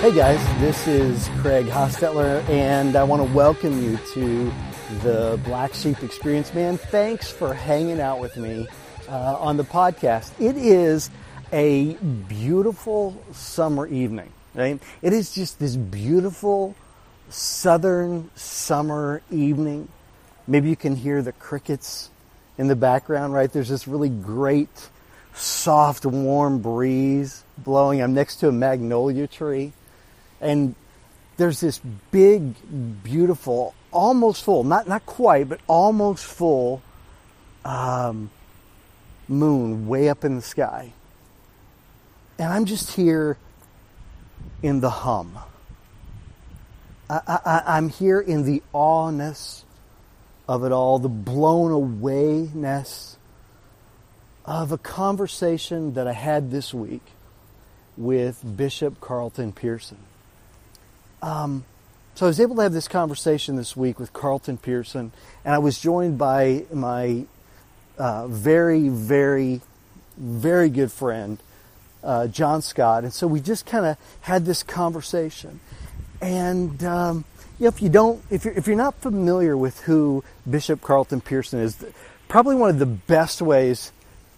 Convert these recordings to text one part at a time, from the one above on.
Hey guys, this is Craig Hostetler, and I want to welcome you to the Black Sheep Experience. Man, thanks for hanging out with me uh, on the podcast. It is a beautiful summer evening, right? It is just this beautiful southern summer evening. Maybe you can hear the crickets in the background, right? There's this really great, soft, warm breeze blowing. I'm next to a magnolia tree and there's this big, beautiful, almost full, not not quite, but almost full um, moon way up in the sky. And I'm just here in the hum. I, am here in the awness of it all, the blown awayness of a conversation that I had this week with Bishop Carlton Pearson. Um, so I was able to have this conversation this week with Carlton Pearson, and I was joined by my uh, very, very, very good friend, uh, Jon Scott. And so we just kind of had this conversation. And um, if you don't, if you're, if you're not familiar with who Bishop Carlton Pearson is, probably one of the best ways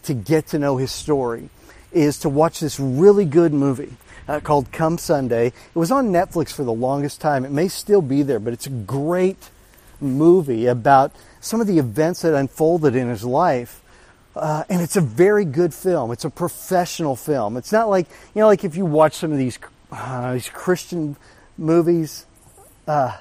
to get to know his story is to watch this really good movie uh, called Come Sunday. It was on Netflix for the longest time. It may still be there, but it's a great movie about some of the events that unfolded in his life. Uh, and it's a very good film. It's a professional film. It's not like you know, like if you watch some of these uh, these Christian movies. Uh,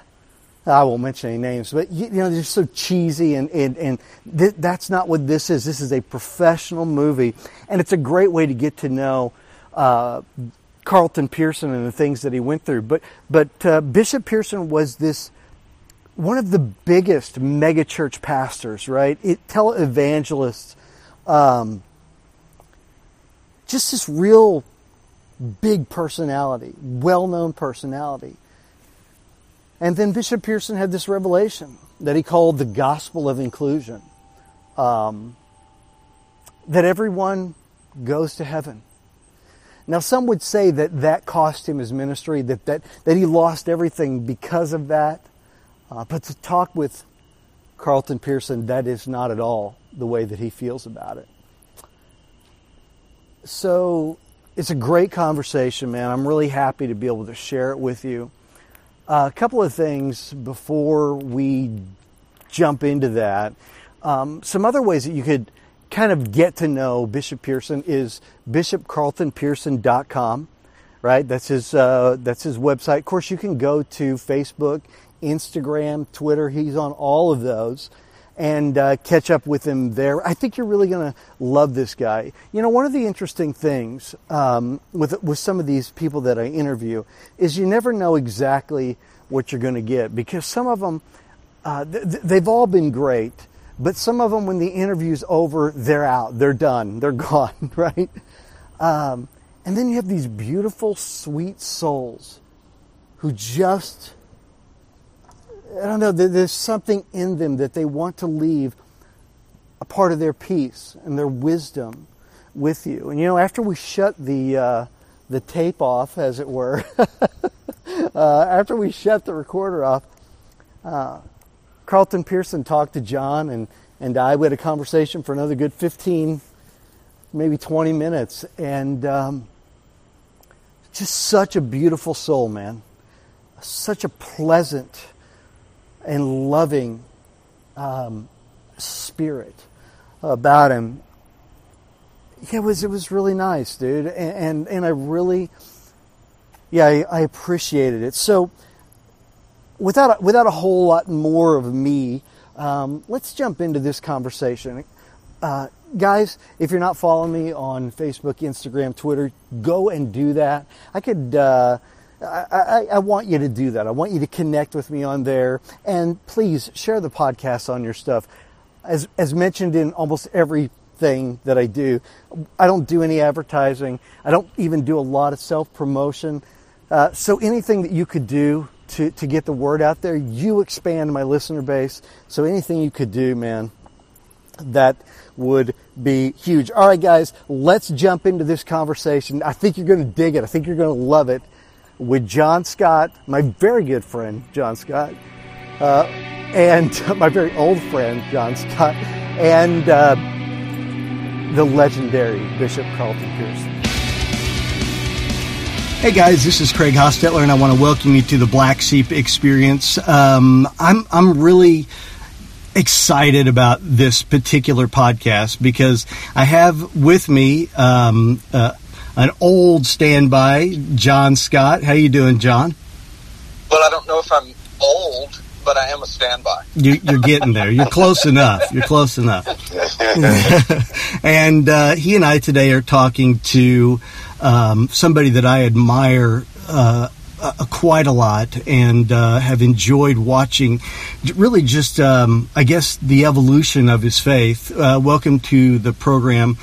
I won't mention any names, but you, you know they're so cheesy, and and, and th- that's not what this is. This is a professional movie, and it's a great way to get to know uh, Carlton Pearson and the things that he went through. But but uh, Bishop Pearson was this one of the biggest megachurch pastors, right? It televangelists, um, just this real big personality, well-known personality. And then Bishop Pearson had this revelation that he called the gospel of inclusion. Um, that everyone goes to heaven. Now, some would say that that cost him his ministry, that, that, that he lost everything because of that. Uh, but to talk with Carlton Pearson, that is not at all the way that he feels about it. So it's a great conversation, man. I'm really happy to be able to share it with you. Uh, a couple of things before we jump into that. Um, some other ways that you could kind of get to know Bishop Pearson is bishopcarltonpearson.com, right? That's his, uh, that's his website. Of course, you can go to Facebook, Instagram, Twitter. He's on all of those and uh, catch up with him there. I think you're really going to love this guy. You know, one of the interesting things um, with with some of these people that I interview is you never know exactly what you're going to get because some of them uh, th- they've all been great, but some of them, when the interview's over, they're out, they're done, they're gone, right? Um, and then you have these beautiful, sweet souls who just, I don't know, there's something in them that they want to leave a part of their peace and their wisdom with you. And you know, after we shut the uh, the tape off, as it were, uh, after we shut the recorder off, uh, Carlton Pearson talked to Jon and, and I. We had a conversation for another good 15, maybe 20 minutes. And um, just such a beautiful soul, man. Such a pleasant and loving um, spirit about him. Yeah, it was it was really nice, dude, and and, and I really, yeah, I, I appreciated it. So without a, without a whole lot more of me, um, let's jump into this conversation. Uh, guys, if you're not following me on Facebook, Instagram, Twitter, go and do that. I could. Uh, I, I, want you to do that. I want you to connect with me on there, and please share the podcast on your stuff. As as mentioned in almost everything that I do. I don't do any advertising. I don't even do a lot of self promotion. Uh, so anything that you could do to, to get the word out there, you expand my listener base. So anything you could do, man, that would be huge. All right, guys, let's jump into this conversation. I think you're going to dig it. I think you're going to love it with Jon Scott, my very good friend, Jon Scott, uh, and my very old friend, Jon Scott, and uh, the legendary Bishop Carlton Pearson. Hey guys, this is Craig Hostetler, and I want to welcome you to the Black Sheep Experience. Um, I'm I'm really excited about this particular podcast because I have with me um, uh, an old standby, Jon Scott. How you doing, Jon? Well, I don't know if I'm old, but I am a standby. You, are getting there. You're close enough. You're close enough. and uh, he and I today are talking to um, somebody that I admire. Uh, uh, quite a lot and uh, have enjoyed watching really just um, I guess the evolution of his faith. Uh, welcome to the program,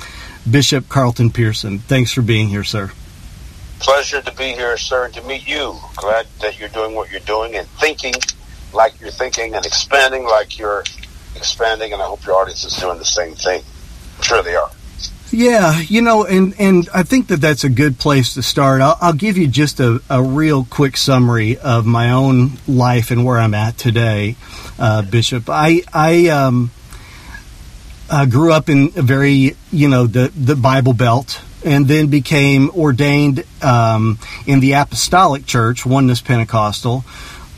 Bishop Carlton Pearson. Thanks for being here, sir. Pleasure to be here, sir, and to meet you. Glad that you're doing what you're doing and thinking like you're thinking and expanding like you're expanding, and I hope your audience is doing the same thing. I'm sure they are. Yeah, you know, and, and I think that that's a good place to start. I'll, I'll give you just a, a, real quick summary of my own life and where I'm at today, uh, Bishop. I I um, uh, grew up in a very you know the the Bible Belt, and then became ordained um, in the Apostolic Church, Oneness Pentecostal.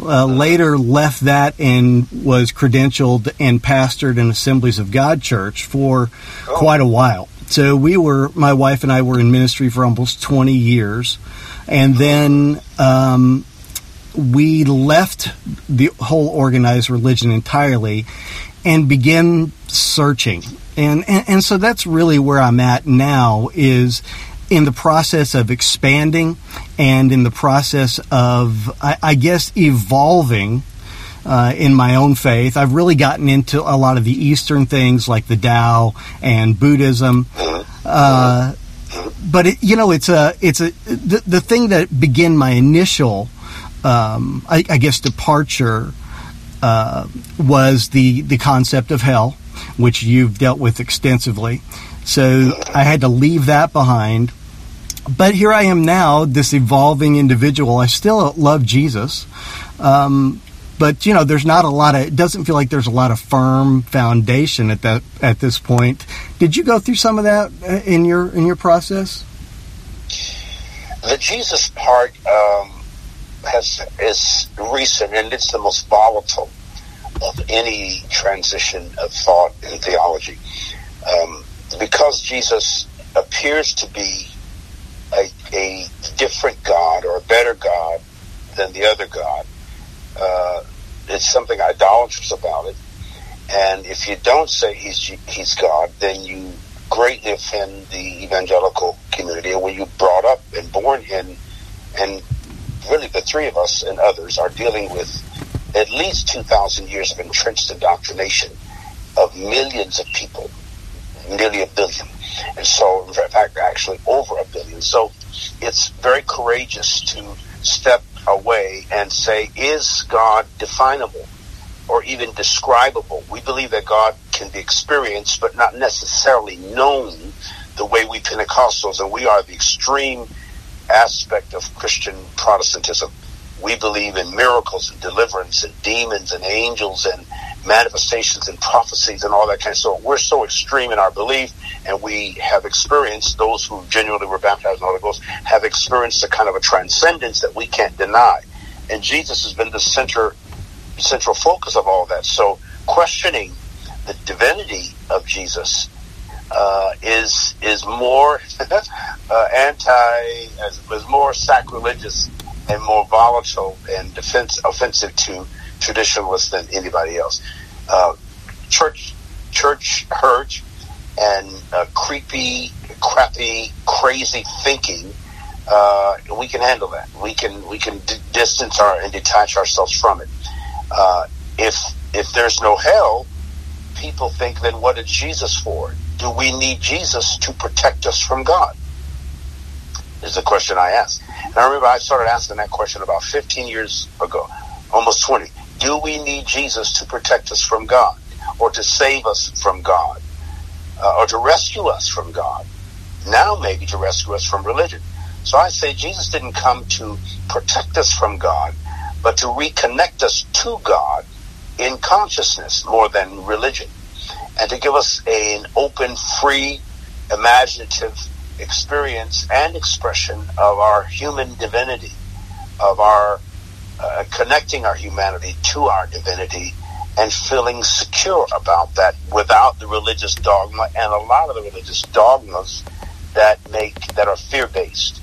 Uh, later left that and was credentialed and pastored in Assemblies of God Church for oh. quite a while. So we were, my wife and I were in ministry for almost 20 years. And then um, we left the whole organized religion entirely and begin searching. And, and, and so that's really where I'm at now is in the process of expanding and in the process of, I, I guess, evolving uh, in my own faith. I've really gotten into a lot of the Eastern things like the Tao and Buddhism. Uh, but it, you know, it's a it's a the, the thing that began my initial, um, I, I, guess, departure uh, was the the concept of hell, which you've dealt with extensively. So I had to leave that behind. But here I am now, this evolving individual. I still love Jesus. Um, but you know, there's not a lot of. It doesn't feel like there's a lot of firm foundation at that at this point. Did you go through some of that uh, in your in your process? The Jesus part um, has is recent, and it's the most volatile of any transition of thought in theology, um, because Jesus appears to be a, a different God or a better God than the other God uh, it's something idolatrous about it. And if you don't say he's he's God, then you greatly offend the evangelical community. And when you brought up and born in, and really the three of us and others are dealing with at least 2,000 years of entrenched indoctrination of millions of people, nearly a billion. And so, in fact, actually over a billion. So it's very courageous to step away and say, is God definable or even describable? We believe that God can be experienced, but not necessarily known the way we Pentecostals, and we are the extreme aspect of Christian Protestantism. We believe in miracles and deliverance and demons and angels and manifestations and prophecies and all that kind of stuff. We're so extreme in our belief, and we have experienced, those who genuinely were baptized in the Holy Ghost, have experienced a kind of a transcendence that we can't deny. And Jesus has been the center, central focus of all that. So questioning the divinity of Jesus uh, is is more uh, anti, is more sacrilegious and more volatile and defense, offensive to traditionalists than anybody else. Uh, church, church hurt and uh, creepy, crappy, crazy thinking. Uh, we can handle that. We can we can d- distance our and detach ourselves from it. Uh, if if there's no hell, people think then what is Jesus for? Do we need Jesus to protect us from God? Is the question I asked. And I remember I started asking that question about 15 years ago, almost 20. Do we need Jesus to protect us from God or to save us from God uh, or to rescue us from God? Now maybe to rescue us from religion. So I say Jesus didn't come to protect us from God, but to reconnect us to God in consciousness more than religion and to give us an open, free, imaginative experience and expression of our human divinity, of our uh, connecting our humanity to our divinity and feeling secure about that without the religious dogma and a lot of the religious dogmas that make that are fear based.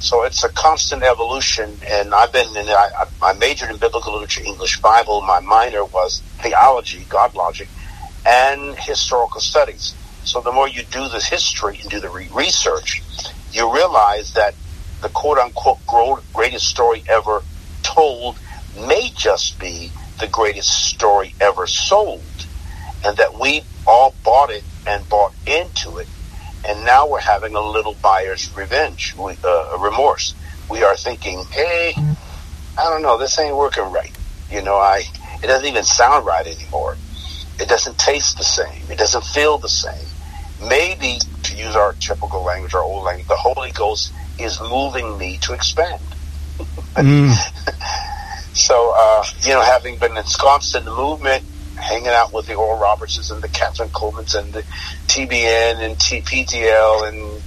So it's a constant evolution, and I've been in. I, I majored in biblical literature, English Bible. My minor was theology, God logic, and historical studies. So the more you do this history and do the re- research, you realize that the quote unquote greatest story ever told may just be the greatest story ever sold. And that we all bought it and bought into it. And now we're having a little buyer's revenge, uh, remorse. We are thinking, hey, I don't know, this ain't working right. You know, I, it doesn't even sound right anymore. It doesn't taste the same. It doesn't feel the same. Maybe, to use our typical language, our old language, the Holy Ghost is moving me to expand. mm. so, uh, you know, having been ensconced in the movement, hanging out with the Oral Robertses and the Kathryn Kuhlmans and the TBN and TPTL and,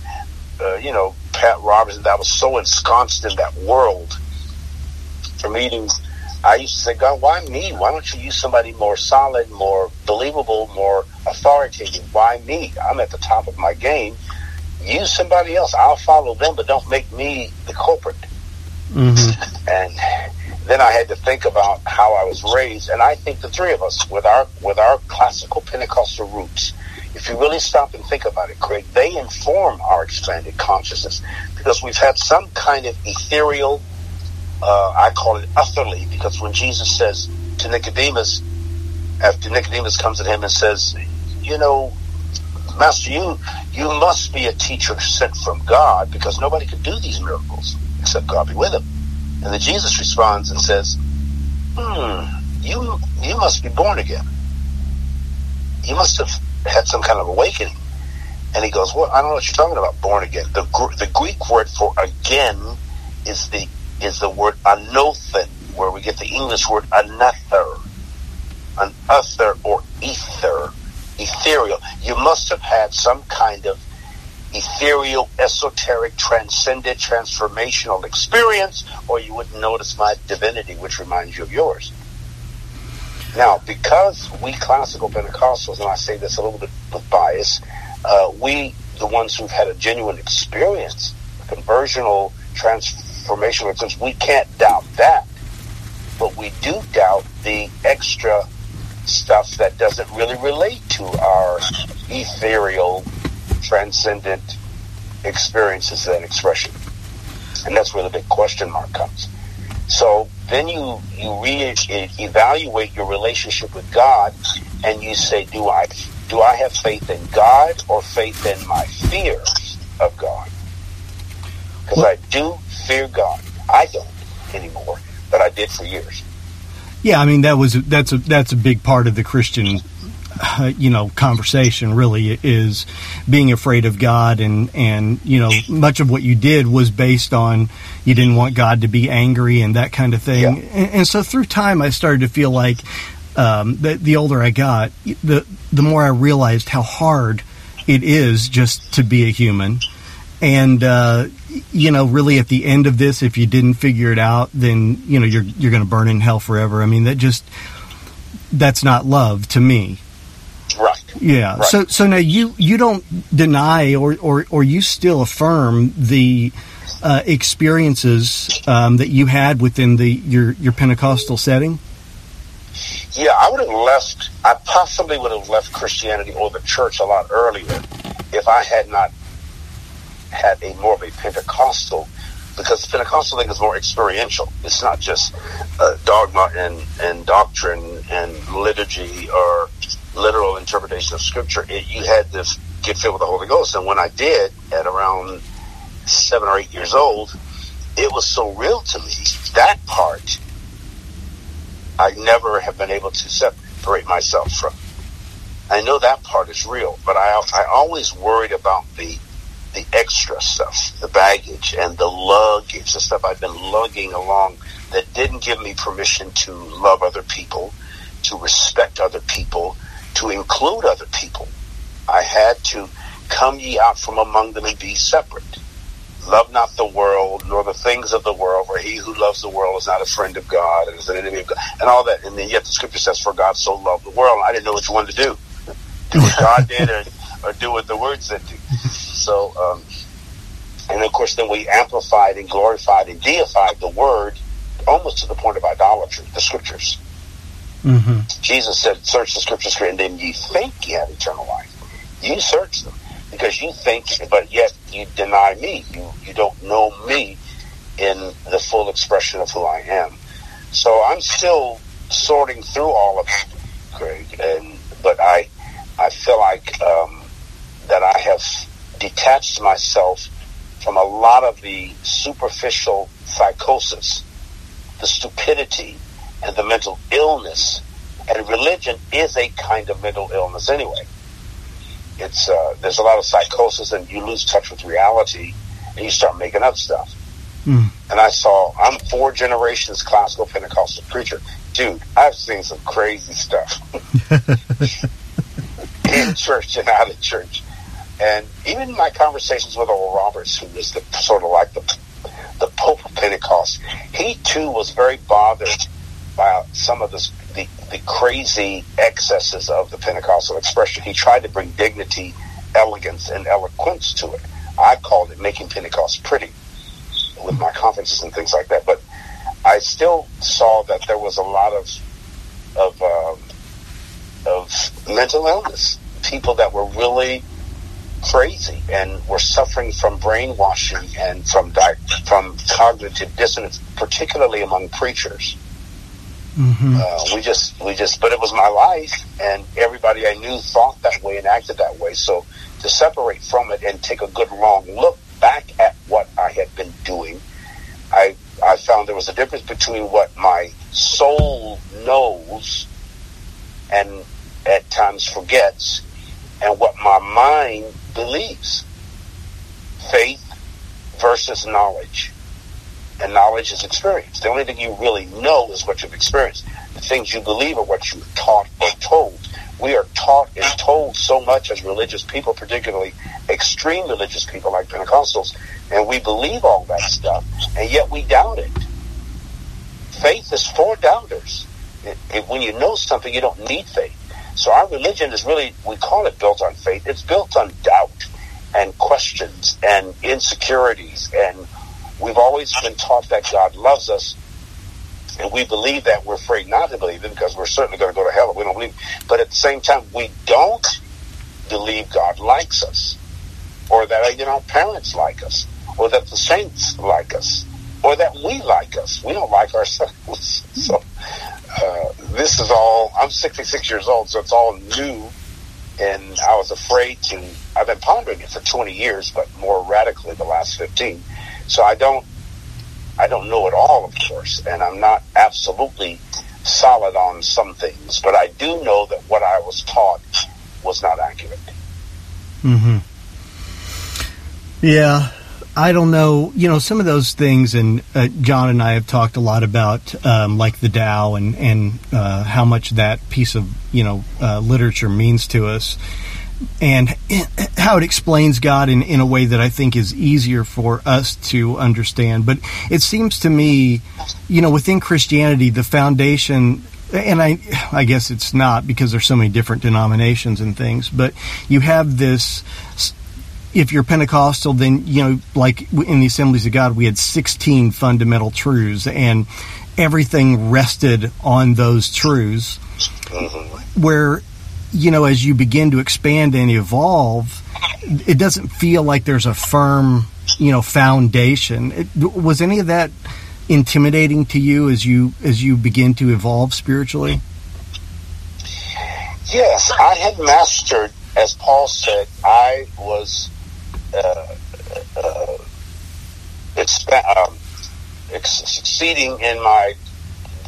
uh, you know, Pat Robertson, that was so ensconced in that world for me to I used to say, God, why me? Why don't you use somebody more solid, more believable, more authoritative? Why me? I'm at the top of my game. Use somebody else. I'll follow them, but don't make me the culprit. Mm-hmm. And then I had to think about how I was raised, and I think the three of us, with our with our classical Pentecostal roots, if you really stop and think about it, Craig, they inform our expanded consciousness because we've had some kind of ethereal uh, I call it utterly because when Jesus says to Nicodemus, after Nicodemus comes at him and says, you know, Master, you you must be a teacher sent from God because nobody could do these miracles except God be with him. And then Jesus responds and says, Hmm, you you must be born again. You must have had some kind of awakening. And he goes, Well, I don't know what you're talking about, born again. The the Greek word for again is the is the word anothen, where we get the English word another, an ether or ether, ethereal. You must have had some kind of ethereal, esoteric, transcendent, transformational experience, or you wouldn't notice my divinity, which reminds you of yours. Now, because we classical Pentecostals, and I say this a little bit with bias, uh, we, the ones who've had a genuine experience, conversional, trans information because we can't doubt that. But we do doubt the extra stuff that doesn't really relate to our ethereal, transcendent experiences and expression. And that's where the big question mark comes. So then you, you re-evaluate your relationship with God and you say, do I, do I have faith in God or faith in my fears of God? Because I do fear God. I don't anymore, but I did for years. Yeah, I mean that was that's a that's a big part of the Christian uh, you know conversation really is being afraid of God and and you know much of what you did was based on you didn't want God to be angry and that kind of thing yeah. and, and, so through time I started to feel like um, the, the older I got the the more I realized how hard it is just to be a human and uh, you know, really at the end of this, if you didn't figure it out, then you know you're you're going to burn in hell forever. I mean, that just that's not love to me. Right. Yeah. Right. So so now you you don't deny or or or you still affirm the uh, experiences um, that you had within the your your Pentecostal setting. Yeah, I would have left. I possibly would have left Christianity or the church a lot earlier if I had not had a more of a Pentecostal, because Pentecostal thing is more experiential. It's not just uh, dogma and, and doctrine and liturgy or literal interpretation of Scripture. It, you had to get filled with the Holy Ghost. And when I did, at around seven or eight years old, it was so real to me. That part, I never have been able to separate myself from. I know that part is real, but I, I always worried about the the extra stuff, the baggage and the luggage, the stuff I've been lugging along that didn't give me permission to love other people, to respect other people, to include other people. I had to come ye out from among them and be separate. Love not the world, nor the things of the world, for he who loves the world is not a friend of God and is an enemy of God, and all that. And then yet the scripture says, for God so loved the world. I didn't know which one to do. Do what God did or, or do what the word said to. So, um, and of course, then we amplified and glorified and deified the word almost to the point of idolatry, the scriptures. Mm-hmm. Jesus said, search the scriptures and then ye think you have eternal life. You search them because you think, but yet you deny me. You, you don't know me in the full expression of who I am. So I'm still sorting through all of it, Craig, and, but I, I feel like, um, that I have detached myself from a lot of the superficial psychosis, the stupidity, and the mental illness. And religion is a kind of mental illness anyway. It's uh, there's a lot of psychosis, and you lose touch with reality, and you start making up stuff. Mm. And I saw I'm four generations classical Pentecostal preacher, dude. I've seen some crazy stuff in church and out of church. And even my conversations with Oral Roberts, who was the sort of like the the Pope of Pentecost, he too was very bothered by some of the, the, the crazy excesses of the Pentecostal expression. He tried to bring dignity, elegance, and eloquence to it. I called it making Pentecost pretty with my conferences and things like that. But I still saw that there was a lot of of um, of mental illness, people that were really crazy and were suffering from brainwashing and from di- from cognitive dissonance, particularly among preachers. Mm-hmm. Uh, we just we just, but it was my life, and everybody I knew thought that way and acted that way. So to separate from it and take a good long look back at what I had been doing, I I found there was a difference between what my soul knows and at times forgets and what my mind believes. Faith versus knowledge. And knowledge is experience. The only thing you really know is what you've experienced. The things you believe are what you're taught or told. We are taught and told so much as religious people, particularly extreme religious people like Pentecostals, and we believe all that stuff, and yet we doubt it. Faith is for doubters. When you know something, you don't need faith. So our religion is really, we call it built on faith. It's built on doubt and questions and insecurities. And we've always been taught that God loves us. And we believe that we're afraid not to believe it because we're certainly going to go to hell if we don't believe. But at the same time, we don't believe God likes us or that, you know, parents like us or that the saints like us or that we like us. We don't like ourselves. so uh, this is all, I'm 66 years old, so it's all new. And I was afraid to, I've been pondering it for 20 years, but more radically the last 15. So I don't, I don't know it all, of course, and I'm not absolutely solid on some things, but I do know that what I was taught was not accurate. Mm-hmm. Yeah, I don't know. You know, some of those things, and uh, Jon and I have talked a lot about, um, like the Tao and and uh, how much that piece of you know uh, literature means to us, and how it explains God in in a way that I think is easier for us to understand. But it seems to me, you know, within Christianity, the foundation and I, I guess it's not because there's so many different denominations and things, but you have this if you're Pentecostal, then you know, like in the Assemblies of God, we had 16 fundamental truths, and everything rested on those truths. Mm-hmm. Where, you know, as you begin to expand and evolve, it doesn't feel like there's a firm, you know, foundation. It, was any of that intimidating to you as you as you begin to evolve spiritually? Yes, I had mastered as Paul said, I was uh, uh, um, ex- succeeding in my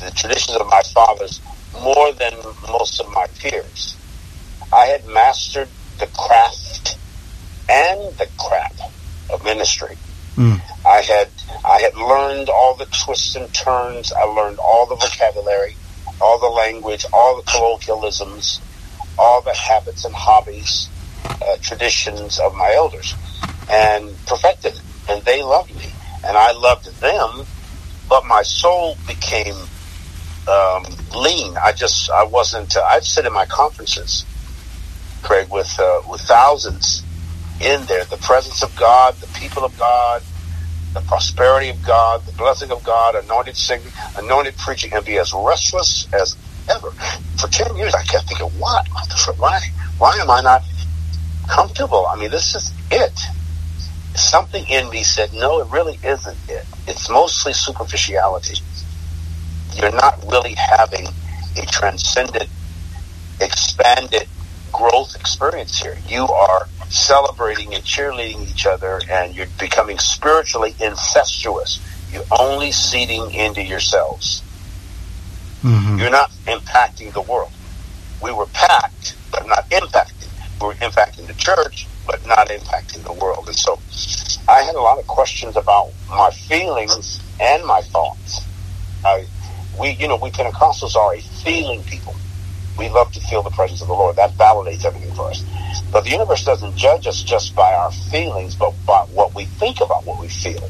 the traditions of my fathers more than most of my peers. I had mastered the craft and the crap of ministry. Mm. I had I had learned all the twists and turns. I learned all the vocabulary, all the language, all the colloquialisms, all the habits and hobbies, uh, traditions of my elders, and perfected it. And they loved me, and I loved them. But my soul became um, lean. I just I wasn't. Uh, I'd sit in my conferences, Craig, with uh, with thousands in there. The presence of God, the people of God, the prosperity of God, the blessing of God, anointed singing, anointed preaching, and be as restless as ever. For ten years, I kept thinking, what? Why? Why am I not comfortable? I mean, this is it. Something in me said, no, it really isn't it. It's mostly superficiality. You're not really having a transcendent, expanded growth experience here. You are celebrating and cheerleading each other, and you're becoming spiritually incestuous. You're only seeding into yourselves. Mm-hmm. You're not impacting the world. We were packed, but not impacted. We were impacting the church, but not impacting the world. And so I had a lot of questions about my feelings and my thoughts. We, you know, we Pentecostals are a feeling people. We love to feel the presence of the Lord. That validates everything for us. But the universe doesn't judge us just by our feelings, but by what we think about what we feel.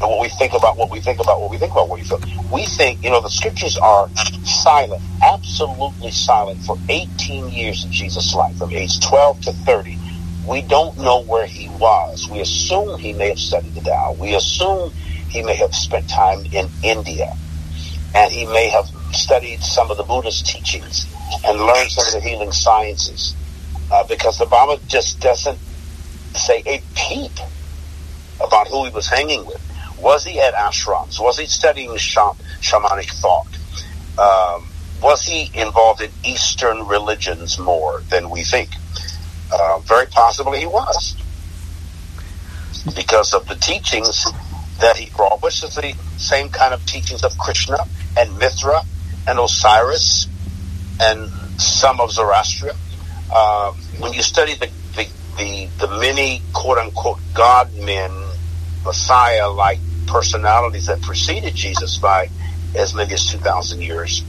And what we think about what we think about what we think about what we feel. We think, you know, the scriptures are silent, absolutely silent for 18 years of Jesus' life, from age 12 to 30. We don't know where he was. We assume he may have studied the Tao. We assume he may have spent time in India. And he may have studied some of the Buddhist teachings and learned some of the healing sciences uh, because the Bible just doesn't say a peep about who he was hanging with. Was he at ashrams? Was he studying sham- shamanic thought? Um, was he involved in Eastern religions more than we think? Uh, very possibly he was. Because of the teachings that he brought, which is the same kind of teachings of Krishna and Mithra and Osiris and some of Zoroaster. Uh, when you study the, the, the, the many quote unquote God men, Messiah like personalities that preceded Jesus by as many as 2,000 years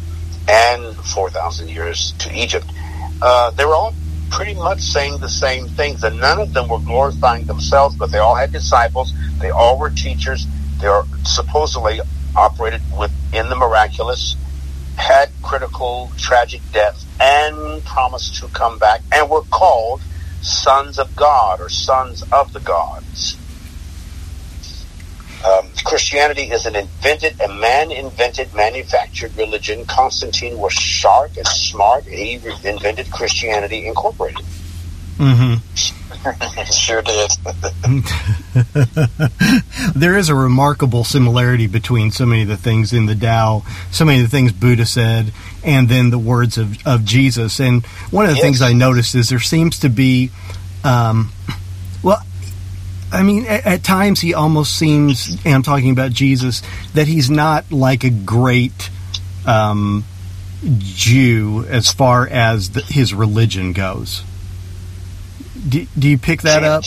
and 4,000 years to Egypt, uh, they were all pretty much saying the same things, and none of them were glorifying themselves, but they all had disciples. They all were teachers. They are supposedly operated within the miraculous, had critical, tragic death, and promised to come back, and were called sons of God or sons of the gods. Um, Christianity is an invented, a man-invented, manufactured religion. Constantine was sharp and smart, and he invented Christianity Incorporated. Mm-hmm. sure did. there is a remarkable similarity between so many of the things in the Tao, so many of the things Buddha said, and then the words of, of Jesus. And one of the yes. things I noticed is there seems to be, um, well, I mean, at, at, times he almost seems, and I'm talking about Jesus, that he's not like a great um, Jew as far as the, his religion goes. Do, do you pick that up?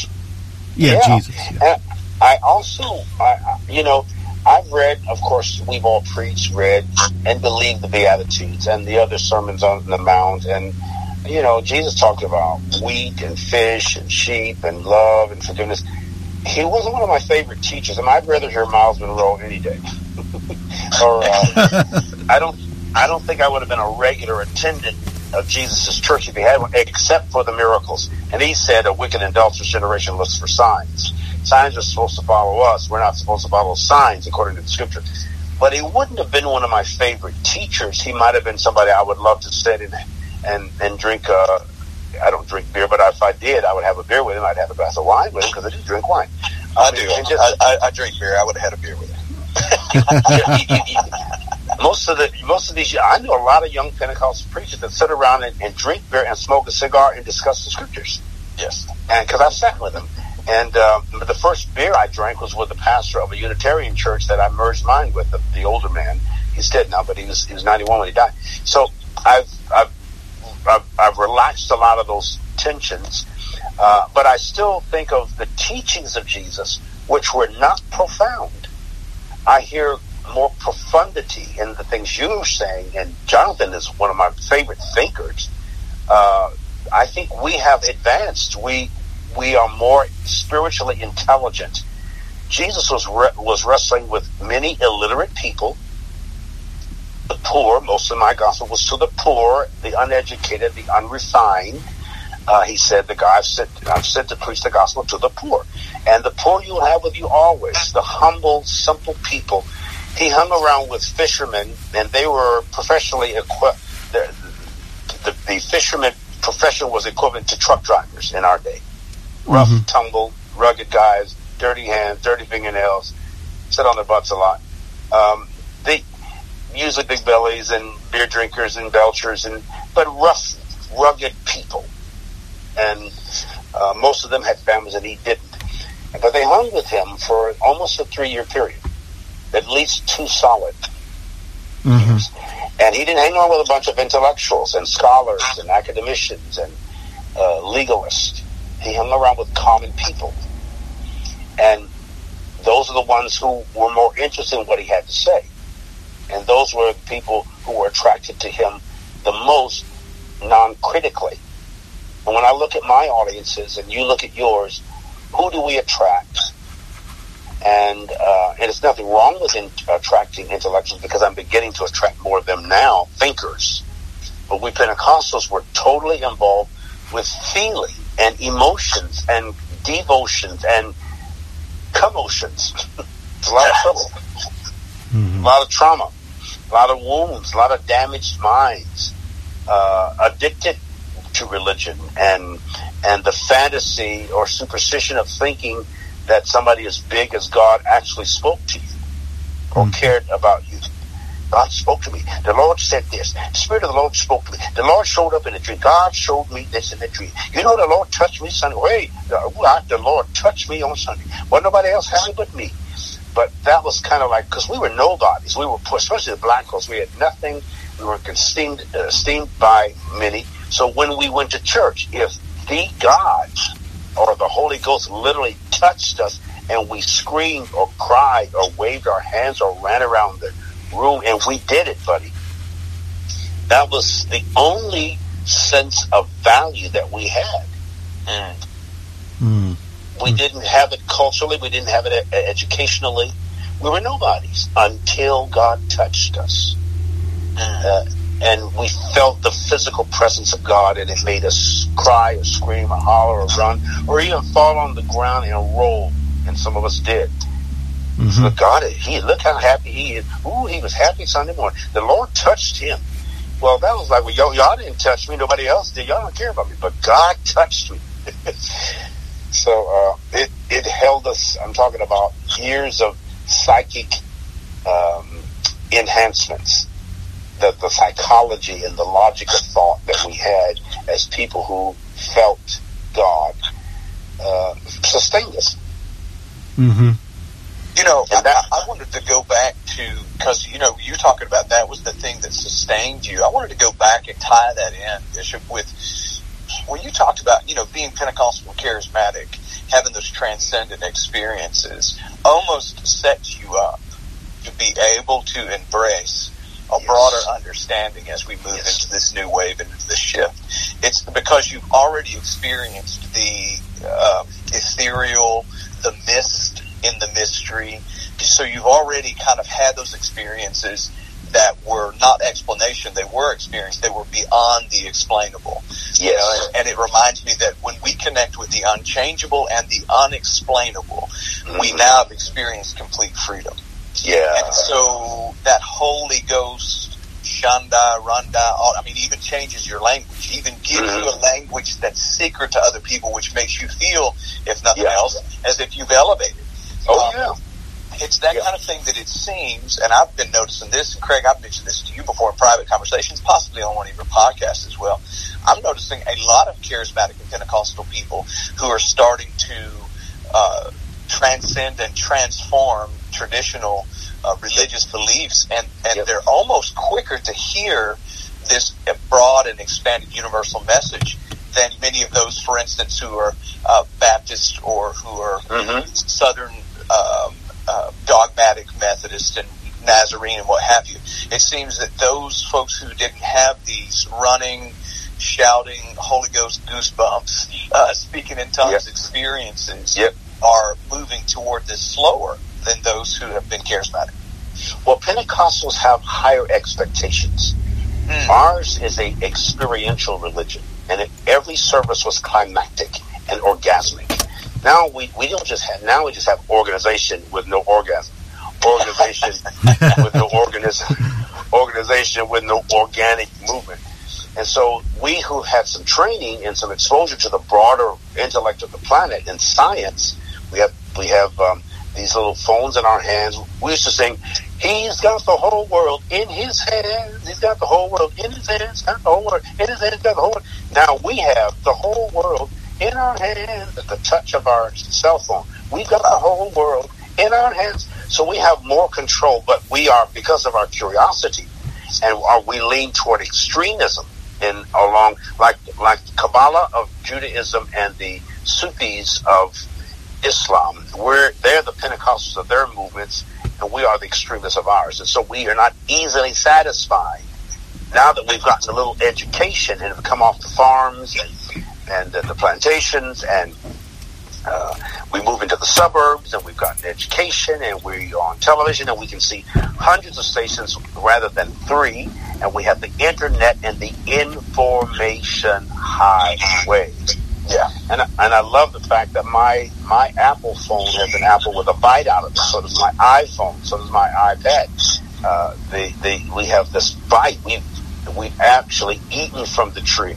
Yeah, yeah. Jesus. Yeah. I also, I, you know, I've read, of course, we've all preached, read, and believed the Beatitudes and the other sermons on the Mount. And, you know, Jesus talked about wheat and fish and sheep and love and forgiveness. He wasn't one of my favorite teachers, and I'd rather hear Myles Munroe any day. or uh, I don't, I don't think I would have been a regular attendant of Jesus' church if he had one, except for the miracles. And he said, a wicked and adulterous generation looks for signs. Signs are supposed to follow us. We're not supposed to follow signs according to the scripture. But he wouldn't have been one of my favorite teachers. He might have been somebody I would love to sit and and, and drink. Uh, I don't drink beer, but if I did, I would have a beer with him. I'd have a glass of wine with him because I do drink wine. I, I do. Just, I, I, I, drink beer. I would have had a beer with him. most of the most of these I know a lot of young Pentecostal preachers that sit around and, and drink beer and smoke a cigar and discuss the scriptures. Yes, and because I sat with them, and uh, the first beer I drank was with the pastor of a Unitarian church that I merged mine with, the, the older man. He's dead now, but he was he was 91 when he died. So I've I've I've, I've relaxed a lot of those tensions, uh, but I still think of the teachings of Jesus, which were not profound. I hear more profundity in the things you're saying, and Jonathan is one of my favorite thinkers. Uh, I think we have advanced. We we are more spiritually intelligent. Jesus was re- was wrestling with many illiterate people, the poor. Most of my gospel was to the poor, the uneducated, the unrefined. Uh, he said, "The guy I've sent, I've sent to preach the gospel to the poor, and the poor you'll have with you always. The humble, simple people." He hung around with fishermen, and they were professionally equipped. The, the, the fisherman profession was equivalent to truck drivers in our day. Rough, mm-hmm. tumble, rugged guys, dirty hands, dirty fingernails, sit on their butts a lot. Um, they usually big bellies and beer drinkers and belchers, and but rough, rugged people. And uh, most of them had families, and he didn't. But they hung with him for almost a three-year period, at least two solid mm-hmm. years. And he didn't hang on with a bunch of intellectuals and scholars and academicians and uh, legalists. He hung around with common people. And those are the ones who were more interested in what he had to say. And those were people who were attracted to him the most non-critically. And when I look at my audiences and you look at yours, who do we attract? And, uh, and it's nothing wrong with in, attracting intellectuals because I'm beginning to attract more of them now, thinkers. But we Pentecostals were totally involved with feeling and emotions and devotions and commotions. it's a lot of trouble, mm-hmm. a lot of trauma, a lot of wounds, a lot of damaged minds, uh, addicted to religion and and the fantasy or superstition of thinking that somebody as big as God actually spoke to you or mm. cared about you. God spoke to me. The Lord said this. The Spirit of the Lord spoke to me. The Lord showed up in a dream. God showed me this in a dream. You know, the Lord touched me Sunday. Hey, the, the Lord touched me on Sunday. Well, nobody else had it but me. But that was kind of like, because we were nobodies. We were, especially the black folks, we had nothing. We were esteemed, uh, esteemed by many. So when we went to church, if the God or the Holy Ghost literally touched us and we screamed or cried or waved our hands or ran around the room and we did it, buddy. That was the only sense of value that we had. Mm. Mm. We didn't have it culturally. We didn't have it educationally. We were nobodies until God touched us. Mm. Uh, and we felt the physical presence of God, and it made us cry or scream or holler or run or even fall on the ground and roll. And some of us did. Mm-hmm. Look, God, he look how happy he is. Ooh, he was happy Sunday morning. The Lord touched him. Well, that was like, well, y'all, y'all didn't touch me. Nobody else did. Y'all don't care about me, but God touched me. so uh, it it held us. I'm talking about years of psychic um, enhancements the, the psychology and the logic of thought that we had as people who felt God uh, sustained us. Mm-hmm. You know, I, I wanted to go back to because you know you talking about that was the thing that sustained you. I wanted to go back and tie that in, Bishop, with when you talked about you know being Pentecostal charismatic, having those transcendent experiences, almost sets you up to be able to embrace a yes. broader understanding as we move yes. into this new wave and into this shift. It's because you've already experienced the uh, ethereal, the mist in the mystery. So you've already kind of had those experiences that were not explanation, they were experience, they were beyond the explainable. Yes. You know, and, and, it reminds me that when we connect with the unchangeable and the unexplainable, mm-hmm. we now have experienced complete freedom. Yeah. And so that Holy Ghost, Shanda, Randa, all, I mean, even changes your language, even gives mm-hmm. you a language that's secret to other people, which makes you feel, if nothing yeah. else, as if you've elevated. Oh, um, yeah. It's that yeah. kind of thing that it seems, and I've been noticing this, and Craig, I've mentioned this to you before in private conversations, possibly on one of your podcasts as well. I'm noticing a lot of charismatic and Pentecostal people who are starting to uh, transcend and transform traditional uh, religious beliefs, and, and yep. they're almost quicker to hear this broad and expanded universal message than many of those, for instance, who are uh, Baptist or who are mm-hmm. Southern um, uh, dogmatic Methodist and Nazarene and what have you. It seems that those folks who didn't have these running, shouting, Holy Ghost goosebumps, uh, speaking in tongues yep. experiences yep. are moving toward this slower than those who have been charismatic. Well, Pentecostals have higher expectations. Mm. Ours is a experiential religion, and every service was climactic and orgasmic. Now we, we don't just have now we just have organization with no orgasm, organization with no organism, organization with no organic movement. And so we who had some training and some exposure to the broader intellect of the planet and science, we have we have um, these little phones in our hands. We used to sing, He's got the whole world in his hands. He's got the whole world in his hands. Got the whole world in his hands. Got the whole world. Now we have the whole world in our hands at the touch of our cell phone. We've got the whole world in our hands. So we have more control, but we are, because of our curiosity, and are we lean toward extremism in along, like, like Kabbalah of Judaism and the Sufis of Islam. We're, they're the Pentecostals of their movements, and we are the extremists of ours. And so we are not easily satisfied. Now that we've gotten a little education and have come off the farms and, and uh, the plantations and uh, we move into the suburbs and we've gotten education and we're on television and we can see hundreds of stations rather than three and we have the internet and the information highway. Yeah, and and I love the fact that my my Apple phone has an apple with a bite out of it. So does my iPhone. So does my iPad. Uh, they they we have this bite. We we've actually eaten from the tree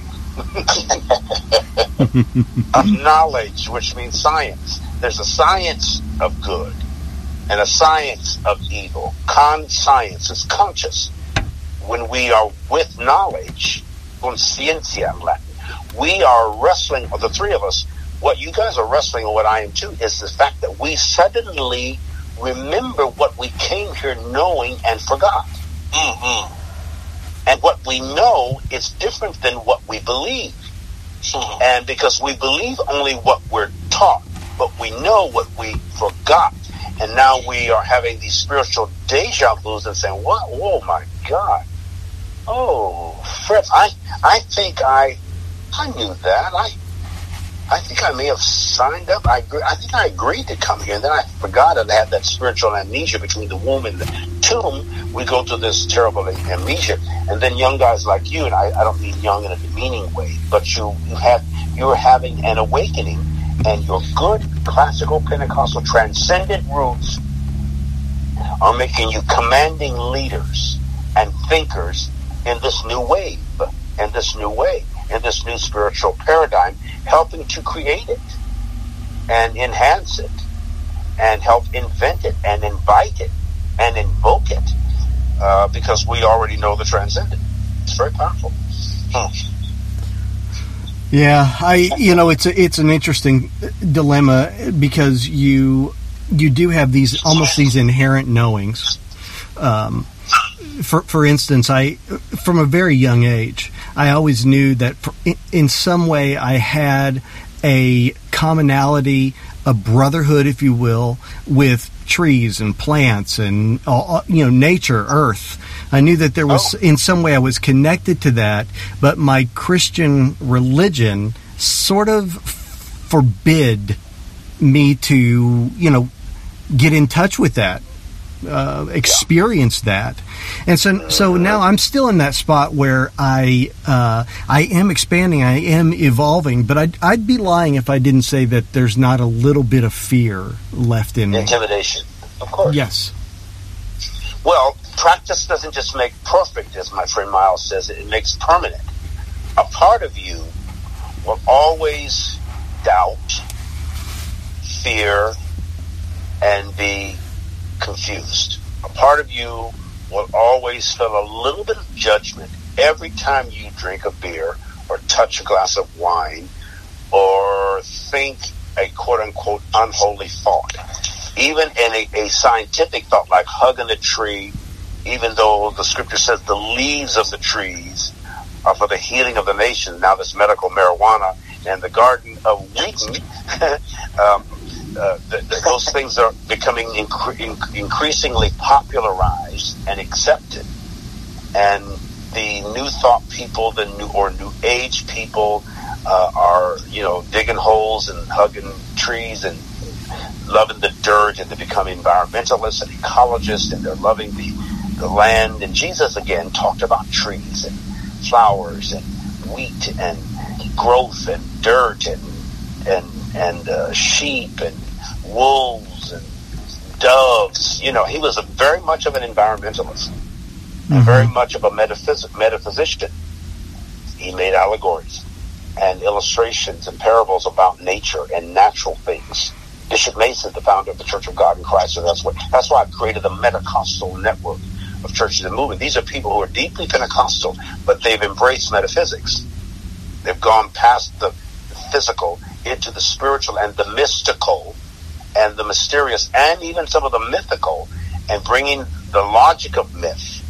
of knowledge, which means science. There's a science of good and a science of evil. Con science is conscious. When we are with knowledge, conscientia in Latin, we are wrestling, or the three of us, what you guys are wrestling, and what I am too, is the fact that we suddenly remember what we came here knowing and forgot. Mm-hmm. And what we know is different than what we believe. Mm-hmm. And because we believe only what we're taught, but we know what we forgot. And now we are having these spiritual deja vus and saying, what? Oh my God. Oh, Fred, I, I think I I knew that. I I think I may have signed up. I I think I agreed to come here, and then I forgot I had that spiritual amnesia between the womb and the tomb. We go through this terrible amnesia, and then young guys like you, and I, I don't mean young in a demeaning way, but you you have you're having an awakening, and your good classical Pentecostal transcendent roots are making you commanding leaders and thinkers in this new wave, in this new way in this new spiritual paradigm, helping to create it and enhance it and help invent it and invite it and invoke it uh, because we already know the transcendent. It's very powerful. Hmm. Yeah, I you know it's a, it's an interesting dilemma because you you do have these almost these inherent knowings. Um, for for instance, I from a very young age, I always knew that in some way I had a commonality, a brotherhood, if you will, with trees and plants and uh, uh, you know nature, earth. I knew that there was oh. in some way I was connected to that, but my Christian religion sort of forbid me to you know get in touch with that uh, experience yeah. that. And so, so now I'm still in that spot where I, uh, I am expanding, I am evolving, but I'd, I'd be lying if I didn't say that there's not a little bit of fear left in me. Intimidation, of course. Yes. Well, practice doesn't just make perfect, as my friend Myles says, it makes permanent. A part of you will always doubt, fear, and be confused. A part of you will always feel a little bit of judgment every time you drink a beer or touch a glass of wine or think a quote unquote unholy thought. Even in a, a scientific thought like hugging a tree, even though the scripture says the leaves of the trees are for the healing of the nation. Now this medical marijuana and the Garden of Eden, um, uh, the, the, those things are becoming incre- in- increasingly popularized and accepted. And the new thought people, the new or new age people, uh, are you know digging holes and hugging trees and loving the dirt, and they become environmentalists and ecologists, and they're loving the the land. And Jesus again talked about trees and flowers and wheat and growth and dirt and and and uh, sheep and wolves and doves. You know, he was a very much of an environmentalist, mm-hmm. and very much of a metaphys- metaphysician. He made allegories and illustrations and parables about nature and natural things. Bishop Mason, the founder of the Church of God in Christ, and that's what that's why I created the Metacostal network of churches and movement. These are people who are deeply Pentecostal, but they've embraced metaphysics. They've gone past the physical into the spiritual and the mystical and the mysterious and even some of the mythical and bringing the logic of myth